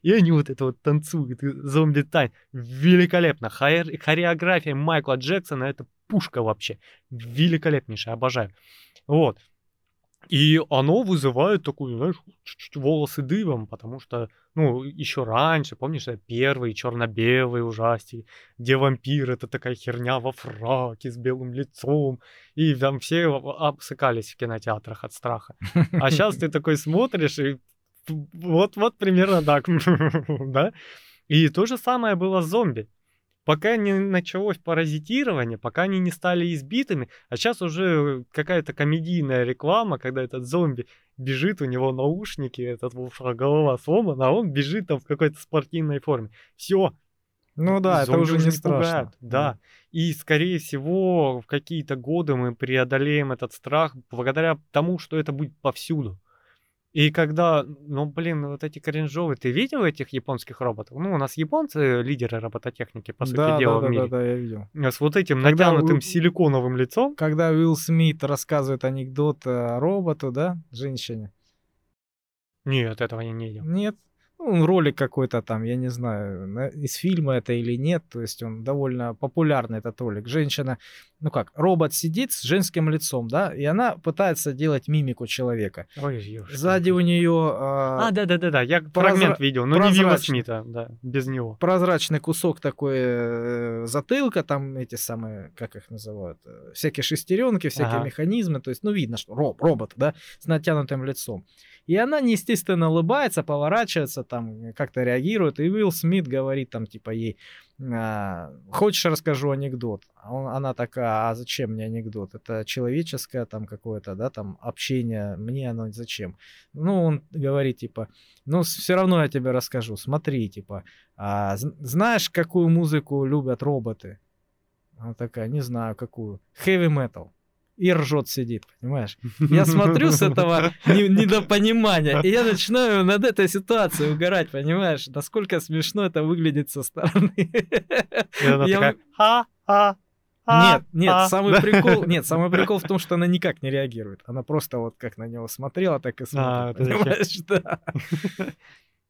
И они вот это вот танцуют. Зомби тань. Великолепно. Хореография Майкла Джексона это пушка вообще. Великолепнейшая, обожаю. Вот. И оно вызывает такую, знаешь, чуть-чуть волосы дыбом, потому что, ну, еще раньше, помнишь, первый черно-белый ужастик, где вампир это такая херня во фраке с белым лицом, и там все обсыкались в кинотеатрах от страха. А сейчас ты такой смотришь, и вот-вот примерно так, да? И то же самое было с зомби пока не началось паразитирование, пока они не стали избитыми, а сейчас уже какая-то комедийная реклама, когда этот зомби бежит, у него наушники, этот голова сломана, а он бежит там в какой-то спортивной форме. Все. Ну да, это уже не страшно. Пугают. Да. И, скорее всего, в какие-то годы мы преодолеем этот страх благодаря тому, что это будет повсюду. И когда, ну, блин, вот эти кринжовые, ты видел этих японских роботов? Ну, у нас японцы лидеры робототехники, по сути да, дела, да, в мире. Да, да, я видел. С вот этим когда натянутым у... силиконовым лицом. Когда Уилл Смит рассказывает анекдот роботу, да, женщине. Нет, этого я не видел. Нет, ну, ролик какой-то там, я не знаю, из фильма это или нет, то есть он довольно популярный, этот ролик. Женщина, ну как, робот сидит с женским лицом, да, и она пытается делать мимику человека. Ой, ёшка. Сзади у нее... А, а да-да-да, я прозра... фрагмент видел, но не Вилла Смита, да, без него. Прозрачный кусок такой э, затылка, там эти самые, как их называют, э, всякие шестеренки, всякие ага. механизмы, то есть, ну, видно, что роб, робот, да, с натянутым лицом. И она неестественно улыбается, поворачивается, там как-то реагирует. И Уилл Смит говорит там типа ей, хочешь расскажу анекдот? А он, она такая, а зачем мне анекдот? Это человеческое там какое-то, да, там общение, мне оно зачем? Ну, он говорит типа, ну, все равно я тебе расскажу, смотри, типа, а, знаешь, какую музыку любят роботы? Она такая, не знаю, какую. Heavy metal и ржет сидит, понимаешь? Я смотрю с этого недопонимания, и я начинаю над этой ситуацией угорать, понимаешь? Насколько смешно это выглядит со стороны. Я ха-ха. Нет, нет, самый прикол, нет, самый прикол в том, что она никак не реагирует. Она просто вот как на него смотрела, так и смотрит, понимаешь, да.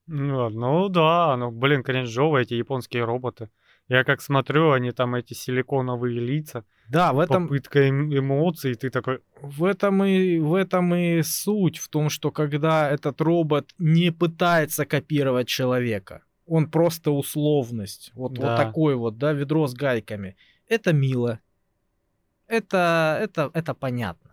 Ну, ну да, ну блин, кринжовые эти японские роботы. Я как смотрю, они там эти силиконовые лица. Да, в этом... Попытка эм, эмоций, ты такой... В этом, и, в этом и суть, в том, что когда этот робот не пытается копировать человека, он просто условность. Вот, да. вот такой вот, да, ведро с гайками. Это мило. Это, это, это понятно.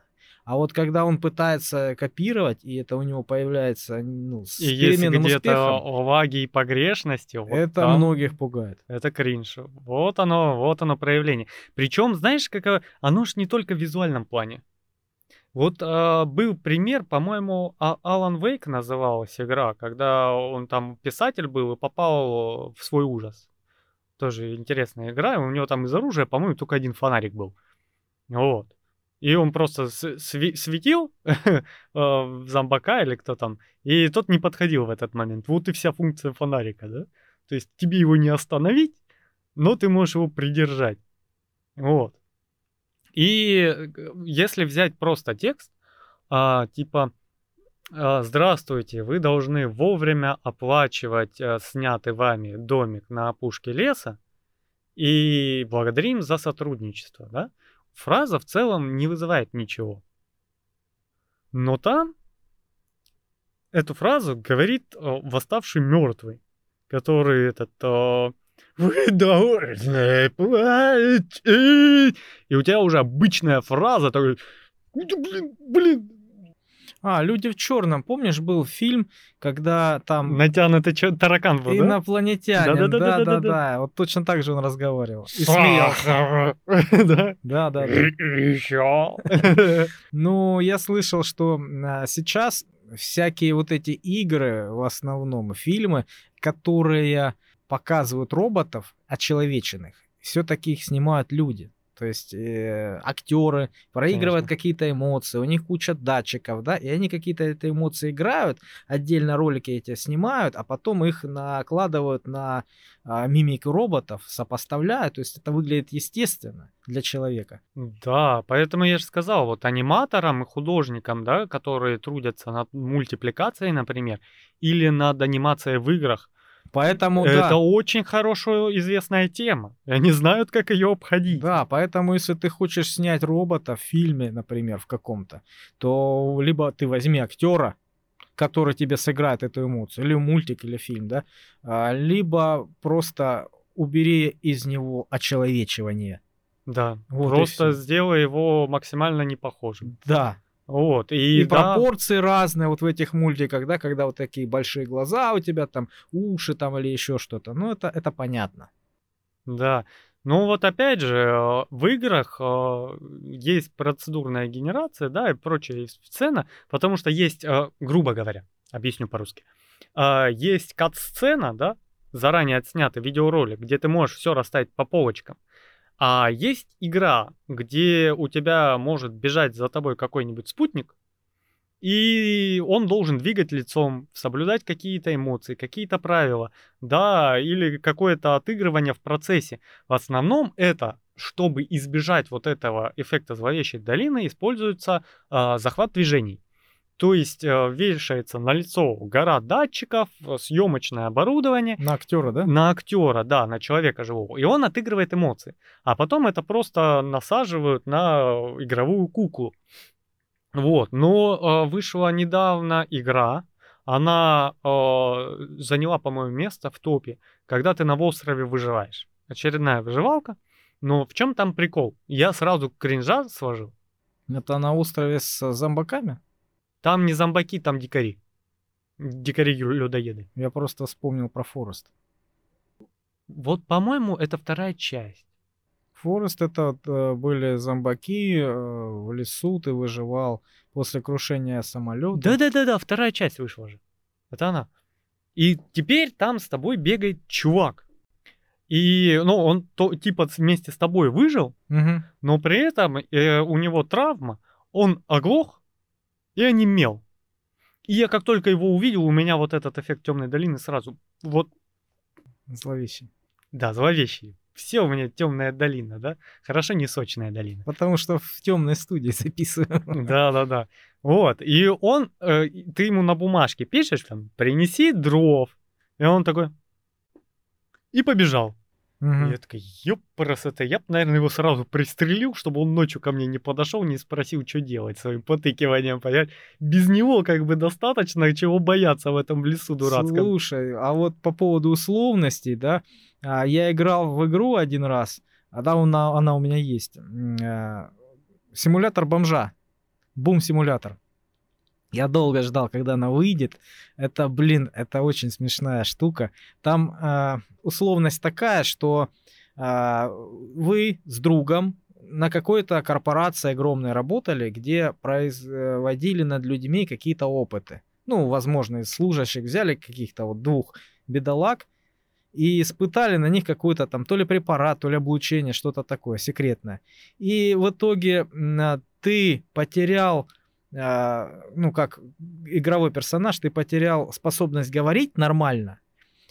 А вот когда он пытается копировать, и это у него появляется ну, с и переменным если где-то лаги и погрешности, вот это там, многих пугает. Это кринж. Вот оно, вот оно проявление. Причем, знаешь, как оно ж не только в визуальном плане. Вот э, был пример, по-моему, а, Алан Вейк называлась игра, когда он там писатель был и попал в свой ужас. Тоже интересная игра. У него там из оружия, по-моему, только один фонарик был. Вот. И он просто светил в зомбака или кто там, и тот не подходил в этот момент. Вот и вся функция фонарика, да? То есть тебе его не остановить, но ты можешь его придержать. Вот. И э, если взять просто текст, а, типа а, «Здравствуйте, вы должны вовремя оплачивать а, снятый вами домик на опушке леса и благодарим за сотрудничество», да? Фраза в целом не вызывает ничего. Но там эту фразу говорит о, восставший мертвый, который этот о, вы должны платить. И у тебя уже обычная фраза такой, блин, блин, а, люди в черном. Помнишь, был фильм, когда там... Натянутый чё, таракан был, Инопланетянин, да? Да, да, да, Вот точно так же он разговаривал. И смеялся. Да? Да, да. Еще. Ну, я слышал, что а, сейчас всякие вот эти игры, в основном фильмы, которые показывают роботов очеловеченных, все-таки их снимают люди. То есть э, актеры проигрывают Конечно. какие-то эмоции, у них куча датчиков, да, и они какие-то эти эмоции играют, отдельно ролики эти снимают, а потом их накладывают на а, мимику роботов, сопоставляют. То есть это выглядит естественно для человека. Да, поэтому я же сказал, вот аниматорам и художникам, да, которые трудятся над мультипликацией, например, или над анимацией в играх, Поэтому это да, очень хорошая известная тема. И они знают, как ее обходить. Да, поэтому если ты хочешь снять робота в фильме, например, в каком-то, то либо ты возьми актера, который тебе сыграет эту эмоцию, или мультик, или фильм, да, а, либо просто убери из него очеловечивание. Да, Вот просто сделай его максимально не похожим. Да, Вот, и, и, да, пропорции разные вот в этих мультиках, да, когда вот такие большие глаза у тебя, там уши там или еще что-то. Ну, это, это понятно. да. Ну вот опять же, э, в играх э, есть процедурная генерация, да, и прочая сцена, потому что есть, э, грубо говоря, объясню по-русски, есть кат-сцена, да, заранее отснятый видеоролик, где ты можешь все расставить по полочкам. А есть игра, где у тебя может бежать за тобой какой-нибудь спутник, и он должен двигать лицом, соблюдать какие-то эмоции, какие-то правила, да, или какое-то отыгрывание в процессе. В основном это, чтобы избежать вот этого эффекта зловещей долины, используется а, захват движений. То есть э, вешается на лицо гора датчиков, съемочное оборудование, На актера, да? на актера, да, на человека живого. И он отыгрывает эмоции. А потом это просто насаживают на игровую куклу. Вот. Но э, вышла недавно игра. Она э, заняла, по-моему, место в топе, когда ты на острове выживаешь. Очередная выживалка. Но в чем там прикол? Я сразу кринжа сложил. Это на острове с зомбаками? Там не зомбаки, там дикари. Дикари-людоеды. Я просто вспомнил про Форест. Вот, по-моему, это вторая часть. Форест это э, были зомбаки, э, в лесу ты выживал после крушения самолета. Да-да-да-да, вторая часть вышла же. Это она. И теперь там с тобой бегает чувак. И, ну, он то, типа вместе с тобой выжил, Мгм. но при этом э, у него травма, он оглох и онемел. И я как только его увидел, у меня вот этот эффект темной долины сразу, вот, Зловещий. да, зловещий. Все у меня темная долина, да? Хорошо не сочная долина. Потому что в темной студии записываю. Да, да, да. Вот. И он, э, ты ему на бумажке пишешь там, принеси дров. И он такой. И побежал. И Мгм. я такой, ёпрас, это я бы, наверное, его сразу пристрелил, чтобы он ночью ко мне не подошел, не спросил, что делать своим потыкиванием, понять. Без него как бы достаточно, чего бояться в этом лесу дурацком. Слушай, а вот по поводу условностей, да, а, я играл в игру один раз, а да, она, она у меня есть. Э, Симулятор бомжа. Бум-симулятор. Я долго ждал, когда она выйдет. Это, блин, это очень смешная штука. Там э, условность такая, что э, вы с другом на какой-то корпорации огромной работали, где производили над людьми какие-то опыты. Ну, возможно, из служащих взяли каких-то вот двух бедолаг и испытали на них какой-то там то ли препарат, то ли облучение, что-то такое секретное. И в итоге а, ты потерял, ну как игровой персонаж, ты потерял способность говорить нормально,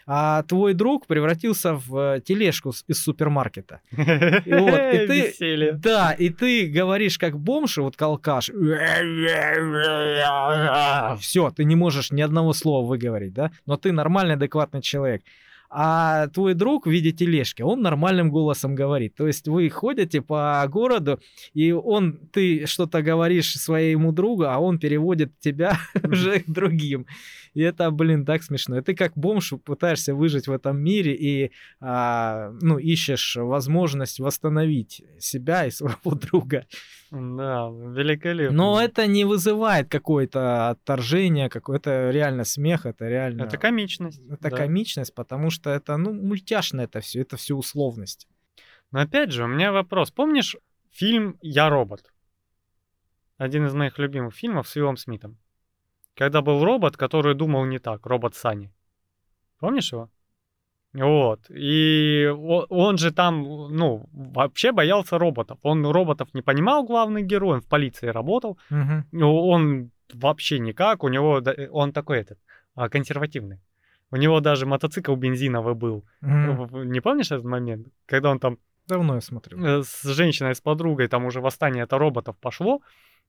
а твой друг превратился в э, тележку из супермаркета. И вот, и ты- Веселье. Да, и ты говоришь как бомж, вот колкаш. Все, ты не можешь ни одного слова выговорить, да? Но ты нормальный, адекватный человек. А твой друг в виде тележки, он нормальным голосом говорит. То есть вы ходите по городу, и он, ты что-то говоришь своему другу, а он переводит тебя уже к другим. И это, блин, так смешно. И ты как бомж пытаешься выжить в этом мире и, а, ну, ищешь возможность восстановить себя и своего друга. Да, великолепно. Но это не вызывает какое-то отторжение, какое-то реально смех, это реально... Это комичность. Это да. комичность, потому что это, ну, мультяшно это все, это все условность. Но опять же, у меня вопрос. Помнишь фильм «Я робот»? Один из моих любимых фильмов с Уиллом Смитом. Когда был робот, который думал не так, робот Сани. Помнишь его? Вот. И он же там, ну, вообще боялся роботов. Он роботов не понимал, главный герой, он в полиции работал. Мгм. Он вообще никак, у него, он такой этот, а, консервативный. У него даже мотоцикл бензиновый был. В- Не помнишь этот момент? Когда он там Давно я смотрю. э, с женщиной, с подругой, там уже восстание это роботов пошло,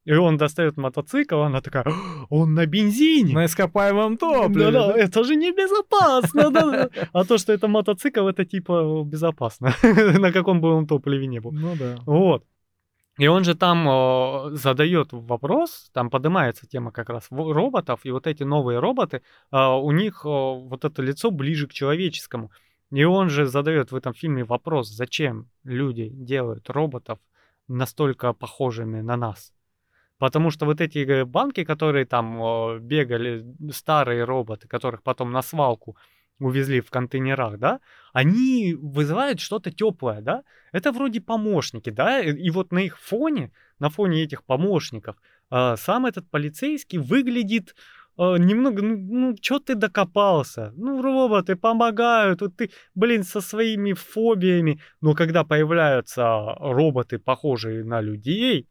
и он достает мотоцикл, она такая, «А, он на бензине. На ископаемом топливе. Да-да, да? это же небезопасно. да-да. А то, что это мотоцикл, это типа безопасно. На каком бы он топливе не был. Ну да. Вот. И он же там э, задает вопрос, там поднимается тема как раз роботов, и вот эти новые роботы, э, у них э, вот это лицо ближе к человеческому. И он же задает в этом фильме вопрос, зачем люди делают роботов настолько похожими на нас. Потому что вот эти э, банки, которые там э, бегали, старые роботы, которых потом на свалку увезли в контейнерах, да, они вызывают что-то теплое, да, это вроде помощники, да, и, и вот на их фоне, на фоне этих помощников, а, сам этот полицейский выглядит а, немного, ну, ну что ты докопался? Ну, роботы помогают, вот ты, блин, со своими фобиями. Но когда появляются роботы, похожие на людей,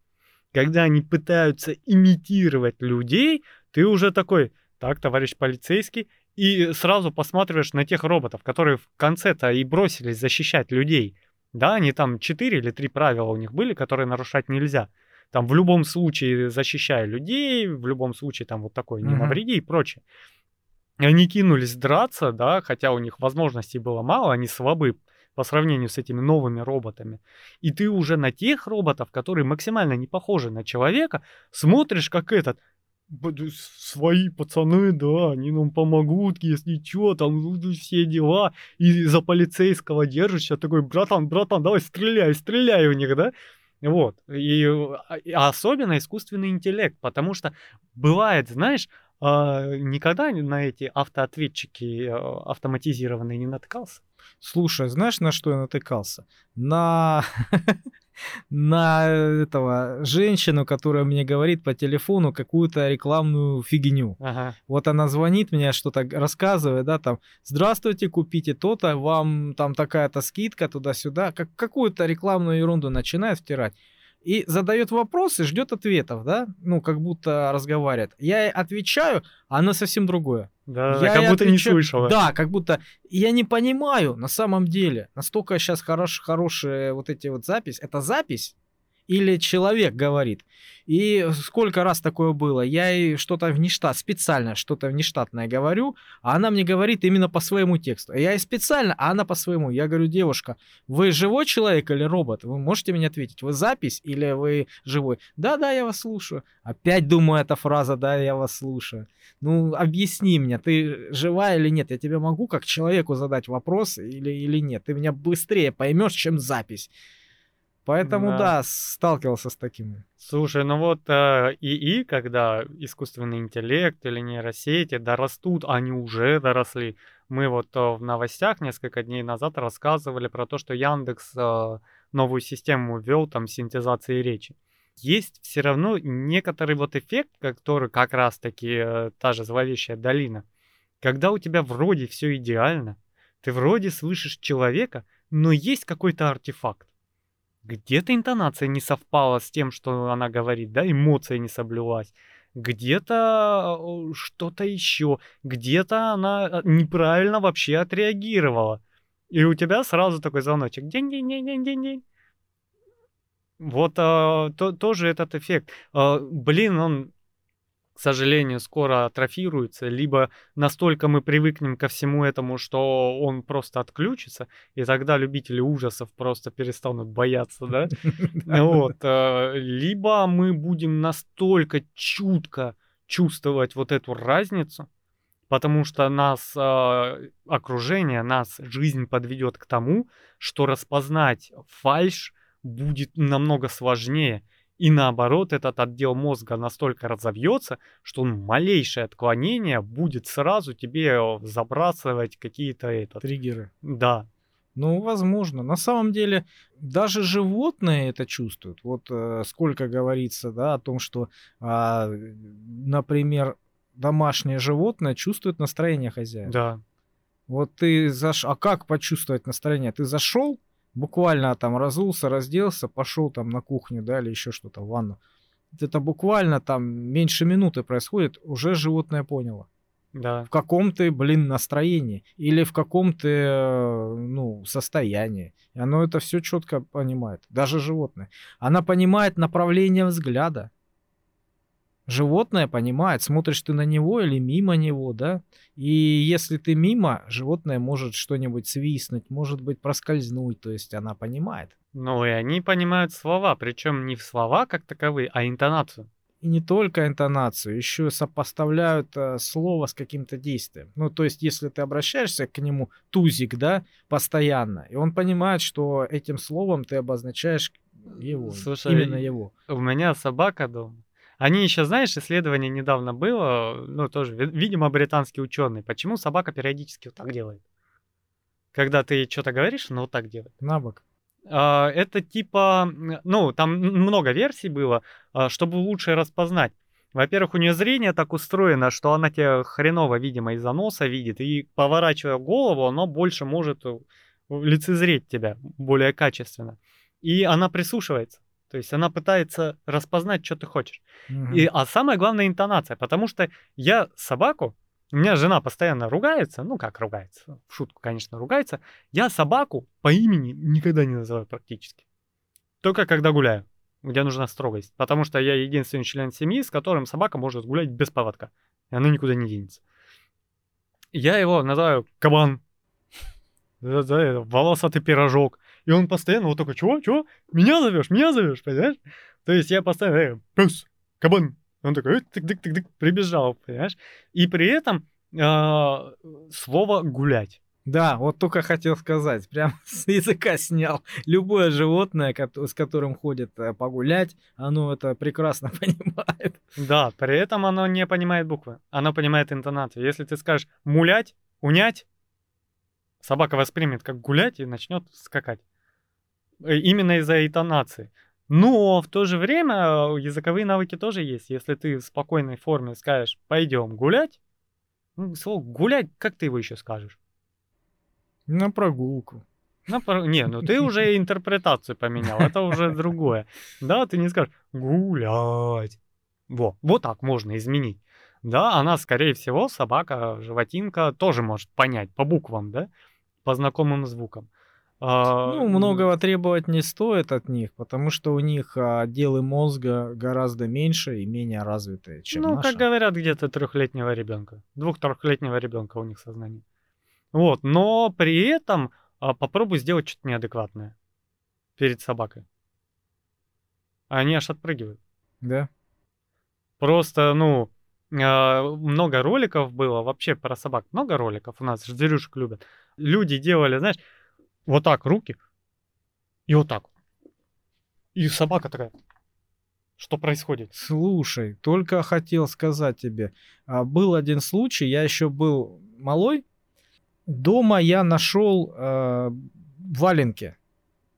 когда они пытаются имитировать людей, ты уже такой, так, товарищ полицейский, и сразу посматриваешь на тех роботов, которые в конце-то и бросились защищать людей. Да, они там 4 или 3 правила у них были, которые нарушать нельзя. Там в любом случае защищай людей, в любом случае там вот такой не навреди и прочее. Они кинулись драться, да, хотя у них возможностей было мало, они слабы по сравнению с этими новыми роботами. И ты уже на тех роботов, которые максимально не похожи на человека, смотришь как этот, «Б- д- с- свои пацаны, да, они нам помогут, если что, там все дела. И за полицейского держишься, такой, братан, братан, давай стреляй, стреляй в них, да? Вот. И, а- и особенно искусственный интеллект, потому что бывает, знаешь, а, никогда на эти автоответчики а, автоматизированные не натыкался? Слушай, знаешь, на что я натыкался? На на этого женщину, которая мне говорит по телефону какую-то рекламную фигню. Ага. Вот она звонит мне, что-то рассказывает, да, там, здравствуйте, купите то-то, вам там такая-то скидка туда-сюда, как какую-то рекламную ерунду начинает втирать. И задает вопросы, ждет ответов, да, ну, как будто разговаривает. Я ей отвечаю, а она совсем другое. Да, Я как будто не отвечаю- слышала. Да, как будто я не понимаю на самом деле, настолько сейчас хорош, хорошие вот эти вот запись. Это запись или человек говорит? И сколько раз такое было? Я ей что-то внештат, специально что-то внештатное говорю, а она мне говорит именно по своему тексту. Я ей специально, а она по своему. Я говорю, девушка, вы живой человек или робот? Вы можете мне ответить? Вы запись или вы живой? Да-да, я вас слушаю. Опять думаю эта фраза, да, я вас слушаю. Ну, объясни мне, ты живая или нет? Я тебе могу как человеку задать вопрос или, или нет? Ты меня быстрее поймешь, чем запись. Поэтому, Да. да, сталкивался с таким. Слушай, ну вот э, ИИ, когда искусственный интеллект или нейросети дорастут, они уже доросли. Мы вот э, в новостях несколько дней назад рассказывали про то, что Яндекс э, новую систему ввел там синтезации речи. Есть все равно некоторый вот эффект, который как раз-таки э, та же зловещая долина. Когда у тебя вроде все идеально, ты вроде слышишь человека, но есть какой-то артефакт где-то интонация не совпала с тем, что она говорит, да, эмоция не соблюлась, где-то э, что-то еще, где-то она э, неправильно вообще отреагировала. И у тебя сразу такой звоночек. День-день-день-день-день. Вот а, то, тоже этот эффект. А, блин, он, к сожалению, скоро атрофируется, либо настолько мы привыкнем ко всему этому, что он просто отключится, и тогда любители ужасов просто перестанут бояться, да? Вот. э, Либо мы будем настолько чутко чувствовать вот эту разницу, потому что нас э, окружение, нас жизнь подведет к тому, что распознать фальш будет намного сложнее. И наоборот, этот отдел мозга настолько разовьется, что он малейшее отклонение будет сразу тебе э, забрасывать какие-то этот. Триггеры. Да. Ну, возможно. На самом деле, даже животные это чувствуют. Вот э, сколько говорится, да, о том, что, а, например, домашнее животное чувствует настроение хозяина. Да. Вот ты заш... А как почувствовать настроение? Ты зашел, буквально там разулся, разделся, пошел там на кухню, да, или еще что-то, в ванну. Это буквально там меньше минуты происходит, уже животное поняло. Да. В каком ты, блин, настроении или в каком ты, ну, состоянии. И оно это все четко понимает. Даже животное. Она понимает направление взгляда. Животное понимает, смотришь ты на него или мимо него, да? И если ты мимо, животное может что-нибудь свистнуть, может быть проскользнуть, то есть она понимает. Ну и они понимают слова, причем не в слова как таковые, а интонацию. И не только интонацию, еще сопоставляют э, слово с каким-то действием. Ну, то есть, если ты обращаешься к нему тузик, да, постоянно, и он понимает, что этим словом ты обозначаешь его, Слушай, именно его. У меня собака дома. Они еще, знаешь, исследование недавно было, ну, тоже, ви- видимо, британские ученые. Почему собака периодически вот так делает? Когда ты что-то говоришь, она вот так делает. На бок. А, это типа, ну, там много версий было, а, чтобы лучше распознать. Во-первых, у нее зрение так устроено, что она тебя хреново, видимо, из-за носа видит, и поворачивая голову, оно больше может э, лицезреть тебя более качественно. И она прислушивается. То есть она пытается распознать, что ты хочешь. Мгм. И, а самое главное интонация, потому что я собаку, у меня жена постоянно ругается, ну как ругается, в шутку, конечно, ругается. Я собаку по имени никогда не называю практически. Только когда гуляю, где нужна строгость. Потому что я единственный член семьи, с которым собака может гулять без поводка. И она никуда не денется. Я его называю кабан. Да, да, это волосатый пирожок. И он постоянно вот такой, чего, чего? Меня зовешь, меня зовешь, понимаешь? То есть я постоянно, э, пес, кабан. Он такой, тык-тык-тык-тык, прибежал, понимаешь? И при этом а, слово гулять. Да, вот только хотел сказать, прям с языка снял. Любое животное, с которым ходит э, погулять, оно это прекрасно понимает. Да, при этом оно не понимает буквы, оно понимает интонацию. Если ты скажешь мулять, унять, собака воспримет как гулять и начнет скакать. Э, Именно из-за интонации. Но в то же время э, языковые навыки тоже есть. Если ты в спокойной форме скажешь «пойдем гулять», ну, слово «гулять», как ты его еще скажешь? На прогулку. Ну, про- не, ну ты уже интерпретацию поменял, это уже другое. Да, ты не скажешь гулять. Во, вот так можно изменить. Да, она, скорее всего, собака, животинка, тоже может понять по буквам, да, по знакомым звукам. А, Ну, многого требовать не стоит от них, потому что у них отделы мозга гораздо меньше и менее развитые, чем Ну, наши. как говорят, где-то трехлетнего ребенка. Двух-трехлетнего ребенка у них сознание. Вот, но при этом а, попробуй сделать что-то неадекватное перед собакой. Они аж отпрыгивают. Да? Просто, ну, а, много роликов было вообще про собак. Много роликов у нас, зверюшек любят. Люди делали, знаешь, вот так руки и вот так. И собака такая. Что происходит? Слушай, только хотел сказать тебе. а, Был один случай, я еще был малой. Дома я нашел э, валенки.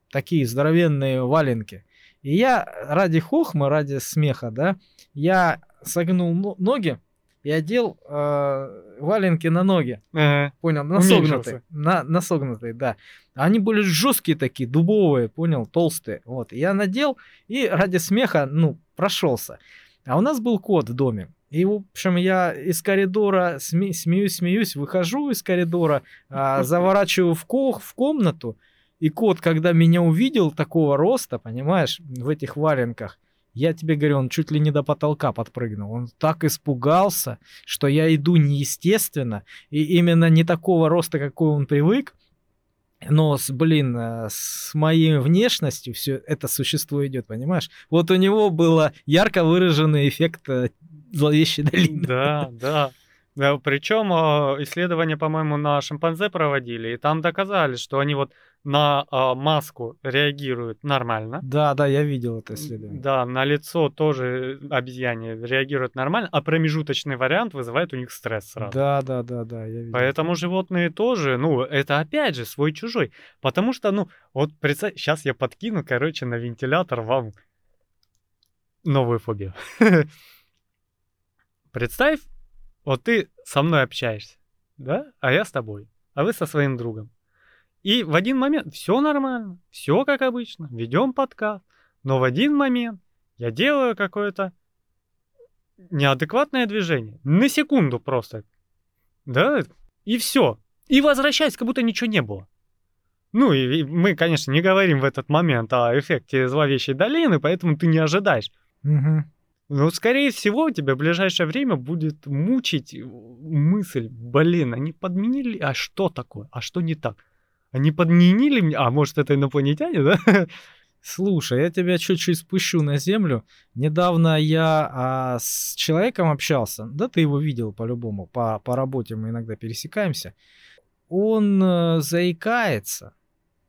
Такие здоровенные валенки. И я ради хохмы, ради смеха, да, я согнул но- ноги и одел э, валенки на ноги. Э, Понял, на согнутые. На, на согнутые, да. Они были жесткие такие, дубовые, понял, толстые. Вот. Я надел и ради смеха, ну, прошелся. А у нас был кот в доме. И, в общем, я из коридора сме- смеюсь, смеюсь, выхожу из коридора, а, заворачиваю в, ко- в комнату. И кот, когда меня увидел такого роста, понимаешь, в этих валенках, я тебе говорю, он чуть ли не до потолка подпрыгнул. Он так испугался, что я иду неестественно, и именно не такого роста, какой он привык, но с, блин, э, с моей внешностью все это существо идет, понимаешь? Вот у него был ярко выраженный эффект э, зловещей долины. Да, да. Причем исследования, по-моему, на шимпанзе проводили, и там доказали, что они вот на а, маску реагируют нормально. Да, да, я видел это исследование. Да, на лицо тоже обезьяне реагируют нормально, а промежуточный вариант вызывает у них стресс сразу. Да, да, да, да, я видел. Поэтому животные тоже, ну, это опять же свой-чужой. Потому что, ну, вот представь, сейчас я подкину, короче, на вентилятор вам новую фобию. Представь, вот ты со мной общаешься, да, а я с тобой. а вы со своим другом. И в один момент все нормально, все как обычно, ведем подкаст. Но в один момент я делаю какое-то неадекватное движение. На секунду просто. Да, и все. И возвращаюсь, как будто ничего не было. Ну, и, и мы, конечно, не говорим в этот момент о эффекте зловещей долины, поэтому ты не ожидаешь. Угу. Но, скорее всего, тебя в ближайшее время будет мучить мысль, блин, они подменили, а что такое, а что не так? Они подменили мне, а может это инопланетяне, да? Слушай, я тебя чуть-чуть спущу на землю. Недавно я а, с человеком общался, да ты его видел по-любому, по, по работе мы иногда пересекаемся. Он э, заикается,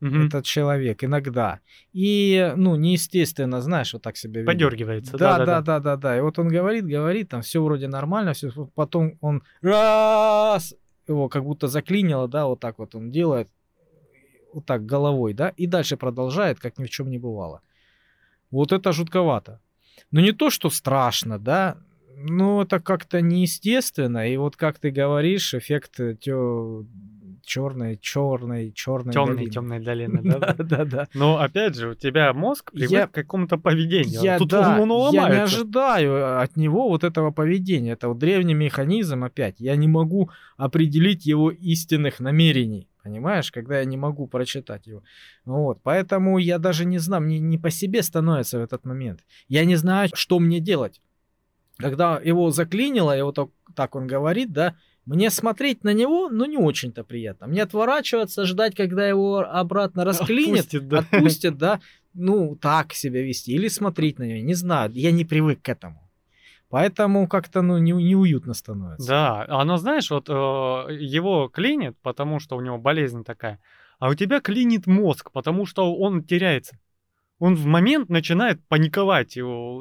Мгм. этот человек, иногда. И, ну, неестественно, знаешь, вот так себя ведет. Подергивается, Да, да, да-да-да. да, да, да. И вот он говорит, говорит, там все вроде нормально, все. Потом он раз его как будто заклинило, да, вот так вот он делает, вот так головой, да, и дальше продолжает, как ни в чем не бывало. Вот это жутковато. Ну не то, что страшно, да, но это как-то неестественно. И вот как ты говоришь, эффект черной, черной, черной. Темные, темные долины, да? Да, да? да, да. Но опять же, у тебя мозг привык Я- к какому-то поведению. Я, Тут да, он я не ломается. ожидаю от него вот этого поведения. Это вот древний механизм опять. Я не могу определить его истинных намерений. Понимаешь, когда я не могу прочитать его. Вот. Поэтому я даже не знаю, мне не по себе становится в этот момент. Я не знаю, что мне делать. Когда его заклинило, и вот так, так он говорит, да, мне смотреть на него, ну, не очень-то приятно. Мне отворачиваться, ждать, когда его обратно расклинит, Отпустит, да. отпустят, да, ну, так себя вести, или смотреть на него, не знаю, я не привык к этому. Поэтому как-то, ну, не, неуютно становится. Да, оно, знаешь, вот э, его клинит, потому что у него болезнь такая, а у тебя клинит мозг, потому что он теряется. Он в момент начинает паниковать.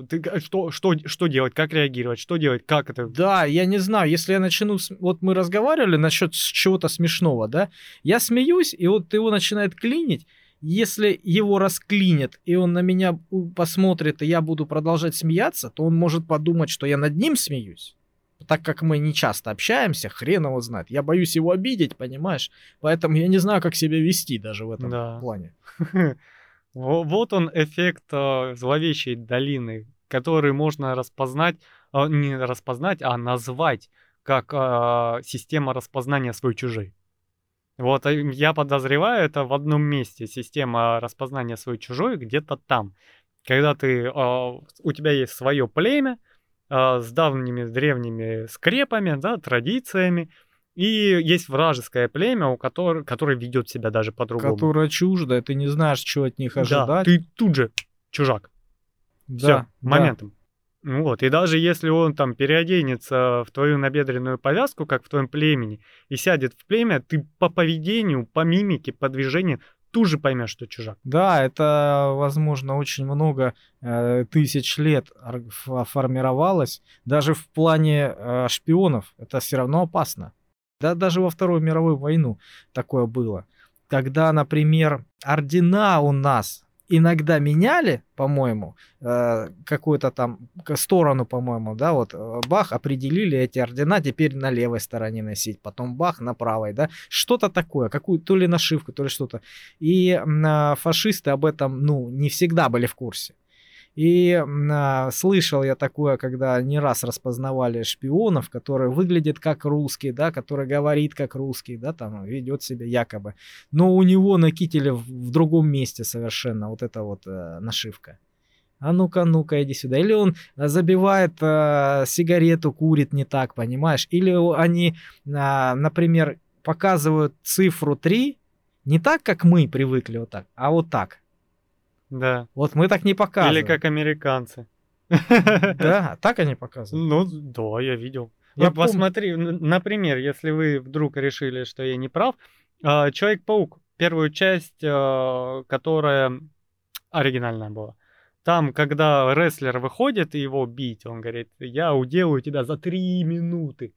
Ты что, что, что делать, как реагировать, что делать, как это. Да, я не знаю, если я начну... Вот мы разговаривали насчет чего-то смешного, да? Я смеюсь, и вот его начинает клинить. Если его расклинит, и он на меня посмотрит, и я буду продолжать смеяться, то он может подумать, что я над ним смеюсь. Так как мы не часто общаемся, хрен его знает. Я боюсь его обидеть, понимаешь? Поэтому я не знаю, как себя вести даже в этом Да. плане. Во- Вот он эффект э, зловещей долины, который можно распознать, а, не распознать, а назвать как а, система распознания свой-чужой. Вот а я подозреваю, это в одном месте система распознания свой-чужой где-то там. Когда ты, а, у тебя есть свое племя а, с давними древними скрепами, да, традициями, и есть вражеское племя, у которого, которое ведет себя даже по-другому. Которая чуждая, ты не знаешь, что от них Да, ожидать. ты тут же чужак. Да, Все, да. моментом. Ну Вот, и даже если он там переоденется в твою набедренную повязку, как в твоем племени, и сядет в племя, ты по поведению, по мимике, по движению тут же поймешь, что чужак. Да, это, возможно, очень много э, тысяч лет ф- формировалось. Даже в плане э, шпионов это все равно опасно. Да, даже во Вторую мировую войну такое было. Когда, например, ордена у нас иногда меняли, по-моему, э, какую-то там сторону, по-моему, да, вот э, бах, определили эти ордена теперь на левой стороне носить, потом бах на правой, да, что-то такое, какую то ли нашивку, то ли что-то. И а, фашисты об этом, ну, не всегда были в курсе. И а, слышал я такое, когда не раз распознавали шпионов, который выглядит как русский, да, который говорит как русский, да, там ведет себя якобы. Но у него на кителе в, в другом месте совершенно вот эта вот э, нашивка. А ну-ка, ну-ка, иди сюда. Или он э, забивает э, сигарету, курит не так, понимаешь? Или они, а, например, показывают цифру 3 не так, как мы привыкли вот так, а вот так. Да. Вот мы так не показываем. Или как американцы. Да, так они показывают. Ну, да, я видел. Я Вот помню. посмотри, например, если вы вдруг решили, что я не прав, а, Человек-паук, первую часть, а, которая оригинальная была. Там, когда рестлер выходит и его бить, он говорит, я уделаю тебя за три минуты.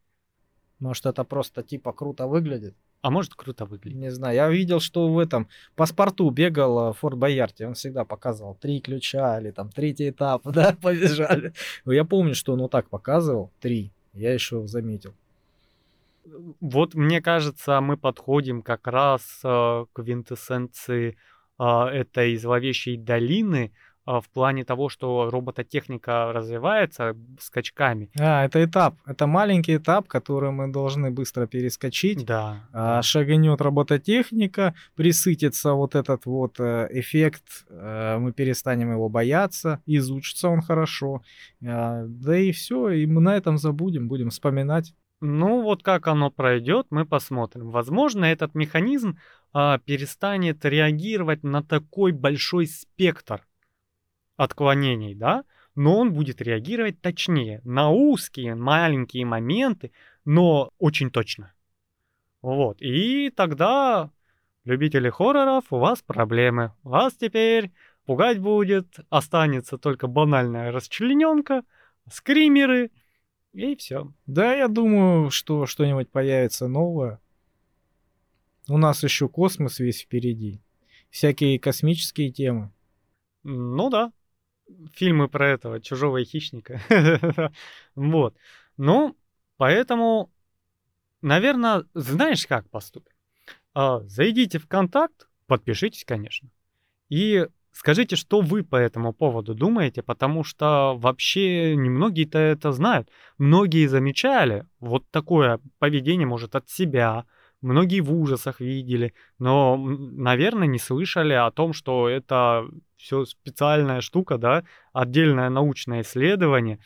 Может, это просто типа круто выглядит? А может, круто выглядит. Не знаю. Я видел, что в этом паспорту бегал э, в Форт Боярте. Он всегда показывал три ключа или там третий этап, да, побежали. Я помню, что он вот так показывал. Три. Я еще заметил. Вот мне кажется, мы подходим как раз э, к квинтэссенции э, этой зловещей долины, в плане того, что робототехника развивается скачками. А, это этап. Это маленький этап, который мы должны быстро перескочить. Да. А, шагнет робототехника, присытится вот этот вот э, эффект, э, мы перестанем его бояться, изучится он хорошо. А, да и все, и мы на этом забудем, будем вспоминать. Ну вот как оно пройдет, мы посмотрим. Возможно, этот механизм а, перестанет реагировать на такой большой спектр отклонений, да, но он будет реагировать точнее на узкие маленькие моменты, но очень точно. Вот. И тогда, любители хорроров, у вас проблемы. Вас теперь пугать будет, останется только банальная расчлененка, скримеры и все. Да, я думаю, что что-нибудь появится новое. У нас еще космос весь впереди. Всякие космические темы. Ну да, фильмы про этого чужого хищника. вот. Ну, поэтому, наверное, знаешь, как поступим? А, зайдите в контакт, подпишитесь, конечно, и скажите, что вы по этому поводу думаете, потому что вообще немногие-то это знают. Многие замечали вот такое поведение, может, от себя, многие в ужасах видели, но, наверное, не слышали о том, что это все специальная штука, да, отдельное научное исследование.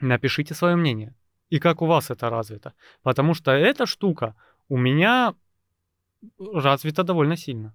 Напишите свое мнение. И как у вас это развито. Потому что эта штука у меня развита довольно сильно.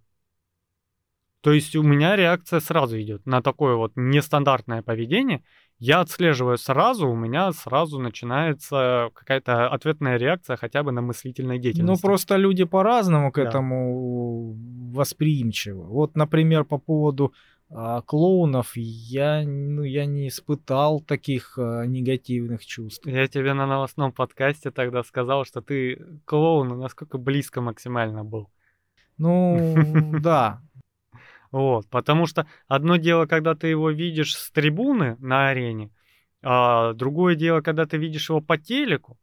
То есть у меня реакция сразу идет на такое вот нестандартное поведение. Я отслеживаю сразу, у меня сразу начинается какая-то ответная реакция хотя бы на мыслительной деятельности. Ну, просто люди по-разному к да. этому восприимчивы. Вот, например, по поводу а, клоунов я, ну, я не испытал таких а, негативных чувств. Я тебе на новостном подкасте тогда сказал, что ты клоун насколько близко максимально был. Ну, да, вот, потому что одно дело, когда ты его видишь с трибуны на арене, а другое дело, когда ты видишь его по телеку,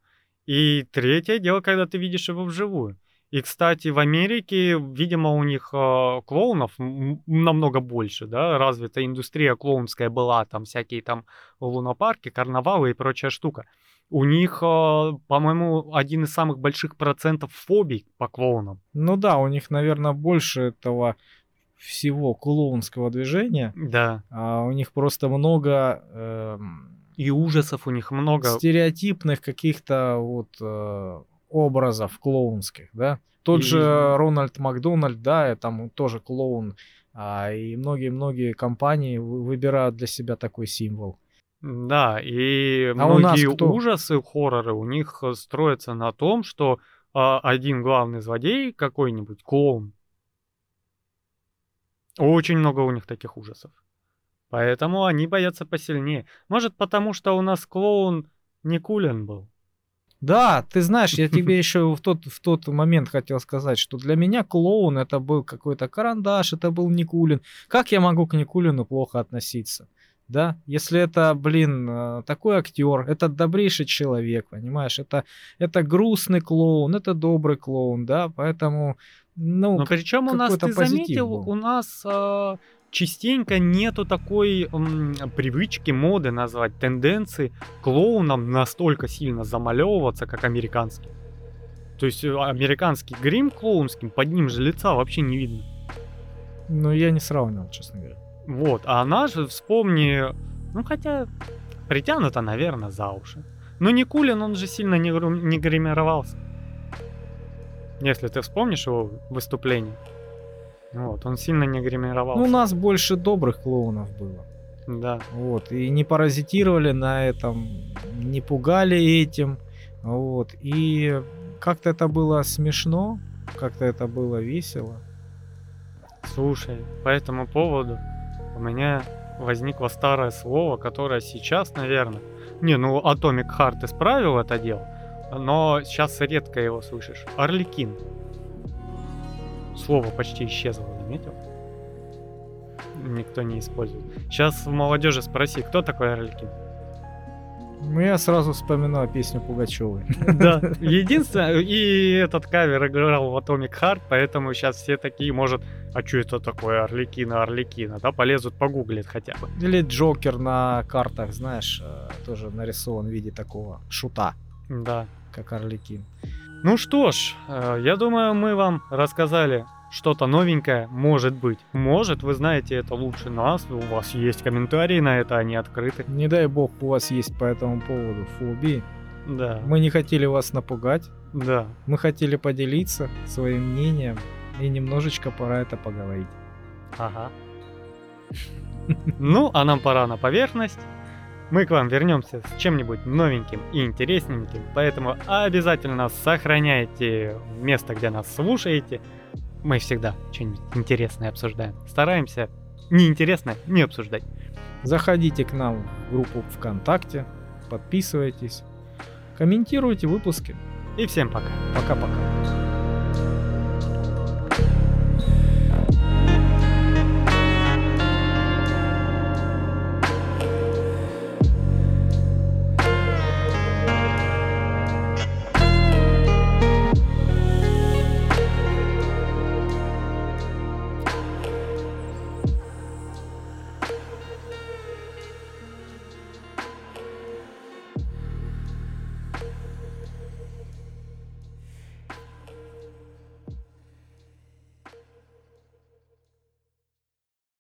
и третье дело, когда ты видишь его вживую. И, кстати, в Америке, видимо, у них э, клоунов намного больше, да, развита индустрия клоунская была, там всякие там лунопарки, карнавалы и прочая штука. У них, э, по-моему, один из самых больших процентов фобий по клоунам. Ну да, у них, наверное, больше этого всего клоунского движения. Да. А у них просто много... Э, и ужасов у них много. Стереотипных каких-то вот э, образов клоунских, да. Тот и... же Рональд Макдональд, да, там тоже клоун. А, и многие-многие компании выбирают для себя такой символ. Да, и а многие ужасы, хорроры у них строятся на том, что а, один главный злодей какой-нибудь, клоун, очень много у них таких ужасов. Поэтому они боятся посильнее. Может, потому что у нас клоун Никулин был. Да, ты знаешь, я тебе еще в тот, в тот момент хотел сказать, что для меня клоун это был какой-то карандаш, это был Никулин. Как я могу к Никулину плохо относиться? Да, если это, блин, э, такой актер, это добрейший человек, понимаешь, это, это грустный клоун, это добрый клоун, да, поэтому ну, Но причем у нас, ты заметил, был. у нас э, частенько нету такой м, привычки, моды назвать, тенденции клоунам настолько сильно замалевываться, как американский. То есть э, американский грим клоунским, под ним же лица вообще не видно. Ну, я не сравнивал, честно говоря. Вот, а она же, вспомни, ну хотя притянута, наверное, за уши. Но Никулин, он же сильно не, не гримировался. Если ты вспомнишь его выступление. Вот, он сильно не гримировался. Ну, у нас больше добрых клоунов было. Да. Вот, и не паразитировали на этом, не пугали этим. Вот, и как-то это было смешно, как-то это было весело. Слушай, по этому поводу у меня возникло старое слово, которое сейчас, наверное... Не, ну Atomic Heart исправил это дело, но сейчас редко его слышишь. Орликин. Слово почти исчезло, заметил? Никто не использует. Сейчас в молодежи спроси, кто такой Орликин? Ну, я сразу вспоминаю песню Пугачевой. Да, единственное, и этот кавер играл в Atomic Heart, поэтому сейчас все такие, может, а что это такое, Орликина, Орликина, да, полезут погуглить хотя бы. Или Джокер на картах, знаешь, э, тоже нарисован в виде такого шута, Да. Как Орликин. Ну что ж, э, я думаю, мы вам рассказали что-то новенькое, может быть. Может, вы знаете это лучше нас, у вас есть комментарии на это, они открыты. Не дай бог у вас есть по этому поводу фобии. Да, Мы не хотели вас напугать, да. мы хотели поделиться своим мнением и немножечко пора это поговорить. Ага. Ну, а нам пора на поверхность. Мы к вам вернемся с чем-нибудь новеньким и интересненьким, поэтому обязательно сохраняйте место, где нас слушаете. Мы всегда что-нибудь интересное обсуждаем. Стараемся неинтересное не обсуждать. Заходите к нам в группу ВКонтакте, подписывайтесь, комментируйте выпуски. И всем пока. Пока-пока.